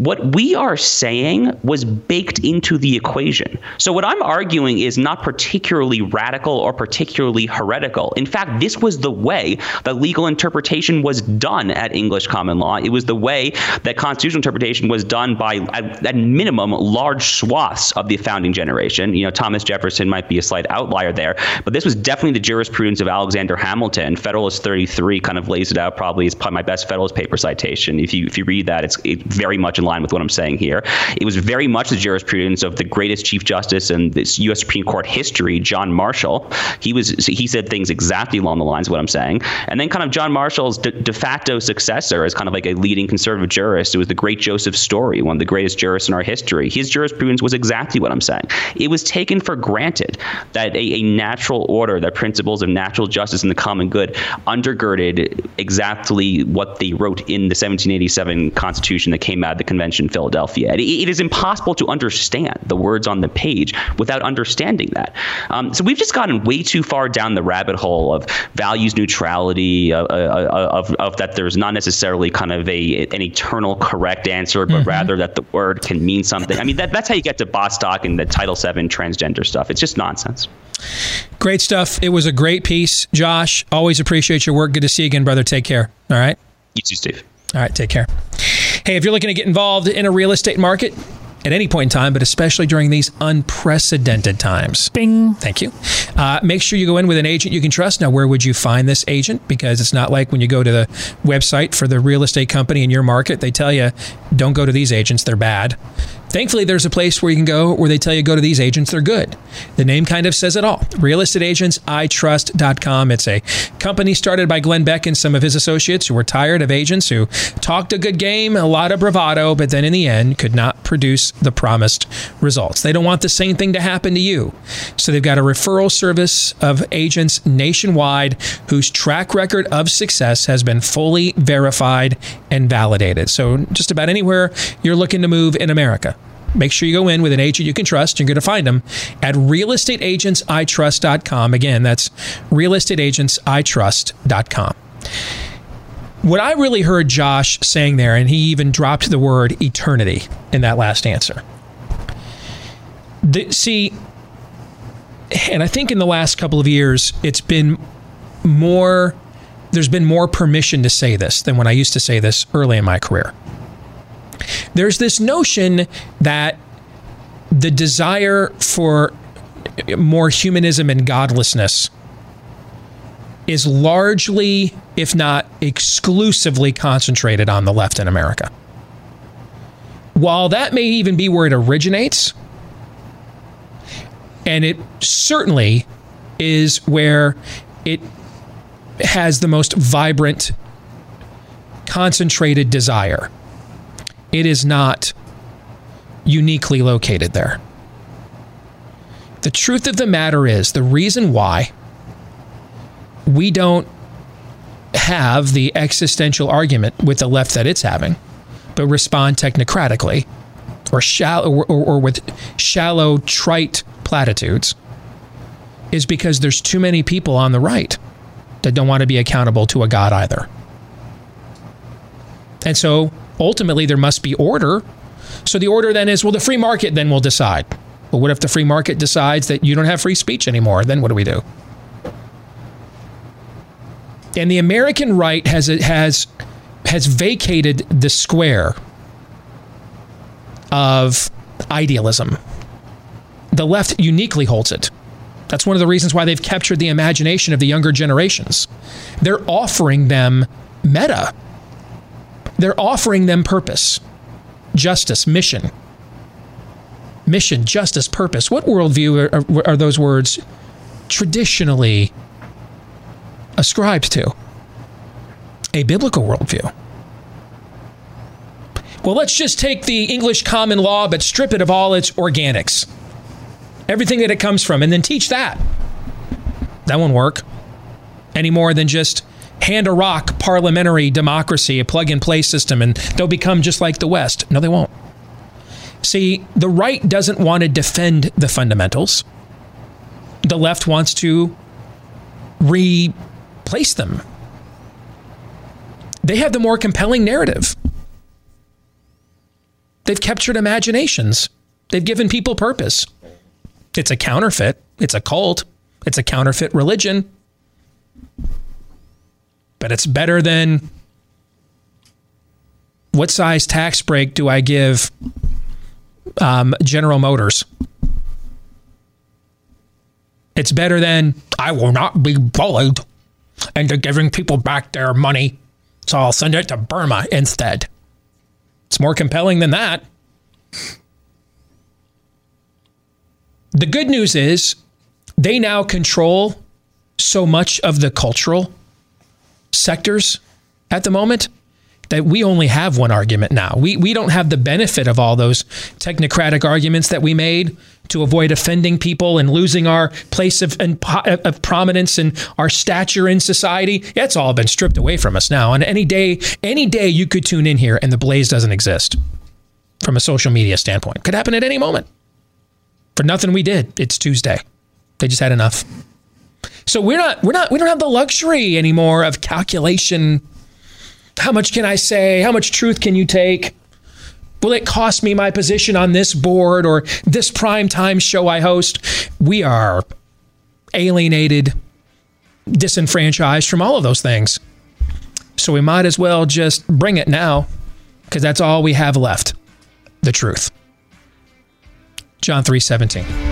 what we are saying was baked into the equation. So, what I'm arguing is not particularly radical or particularly heretical. In fact, this was the way that legal interpretation was done at English common law. It was the way that constitutional interpretation was done by, at, at minimum, large swaths of the founding generation. You know, Thomas Jefferson might be a slight outlier there, but this was definitely the jurisprudence of Alexander Hamilton. Federalist 33 kind of lays it out, probably is probably my best Federalist paper citation. If you, if you read that, it's it very much in line with what I'm saying here. It was very much the jurisprudence of the greatest Chief Justice in this U.S. Supreme Court history, John Marshall. He was he said things exactly along the lines of what I'm saying. And then kind of John Marshall's de, de facto successor as kind of like a leading conservative jurist. It was the great Joseph Story, one of the greatest jurists in our history. His jurisprudence was exactly what I'm saying. It was taken for granted that a, a natural order, that principles of natural justice and the common good undergirded exactly what they wrote in the 1787 Constitution that came out of the Convention in Philadelphia. It, it is impossible to understand the words on the page without understanding that. Um, so we've just gotten way too far down the rabbit hole of values neutrality, uh, uh, uh of, of that there's not necessarily kind of a an eternal correct answer, but mm-hmm. rather that the word can mean something. I mean, that, that's how you get to Bostock and the Title VII transgender stuff. It's just nonsense. Great stuff. It was a great piece, Josh. Always appreciate your work. Good to see you again, brother. Take care. All right. You too, Steve. All right. Take care. Hey, if you're looking to get involved in a real estate market, at any point in time, but especially during these unprecedented times. Bing. Thank you. Uh, make sure you go in with an agent you can trust. Now, where would you find this agent? Because it's not like when you go to the website for the real estate company in your market, they tell you, don't go to these agents, they're bad. Thankfully, there's a place where you can go where they tell you go to these agents, they're good. The name kind of says it all. RealestateAgentsITrust.com. It's a company started by Glenn Beck and some of his associates who were tired of agents who talked a good game, a lot of bravado, but then in the end could not produce the promised results. They don't want the same thing to happen to you. So they've got a referral service of agents nationwide whose track record of success has been fully verified and validated. So just about anywhere you're looking to move in America. Make sure you go in with an agent you can trust. You're going to find them at realestateagentsitrust.com. Again, that's realestateagentsitrust.com. What I really heard Josh saying there, and he even dropped the word eternity in that last answer. The, see, and I think in the last couple of years, it's been more, there's been more permission to say this than when I used to say this early in my career. There's this notion that the desire for more humanism and godlessness is largely, if not exclusively, concentrated on the left in America. While that may even be where it originates, and it certainly is where it has the most vibrant, concentrated desire it is not uniquely located there. The truth of the matter is the reason why we don't have the existential argument with the left that it's having, but respond technocratically or shallow or, or, with shallow, trite platitudes is because there's too many people on the right that don't want to be accountable to a God either. And so ultimately there must be order. So the order then is well, the free market then will decide. But what if the free market decides that you don't have free speech anymore? Then what do we do? And the American right has has has vacated the square of idealism. The left uniquely holds it. That's one of the reasons why they've captured the imagination of the younger generations. They're offering them meta they're offering them purpose, justice, mission. Mission, justice, purpose. What worldview are, are those words traditionally ascribed to? A biblical worldview. Well, let's just take the English common law, but strip it of all its organics, everything that it comes from, and then teach that. That won't work any more than just hand Iraq parliamentary democracy, a plug and play system, and they'll become just like the West. No, they won't. See, the right doesn't want to defend the fundamentals, the left wants to replace them. They have the more compelling narrative. They've captured imaginations. They've given people purpose. It's a counterfeit. It's a cult. It's a counterfeit religion but it's better than what size tax break do I give um, General Motors? It's better than I will not be bullied into giving people back their money, so I'll send it to Burma instead. It's more compelling than that. The good news is they now control so much of the cultural sectors at the moment that we only have one argument now. We, we don't have the benefit of all those technocratic arguments that we made to avoid offending people and losing our place of, of prominence and our stature in society. That's all been stripped away from us now. And any day, any day you could tune in here and the blaze doesn't exist from a social media standpoint. Could happen at any moment. For nothing we did, it's Tuesday. They just had enough. So we're not we're not we don't have the luxury anymore of calculation. How much can I say? How much truth can you take? Will it cost me my position on this board or this prime time show I host? We are alienated, disenfranchised from all of those things. So we might as well just bring it now because that's all we have left the truth. John 3:17.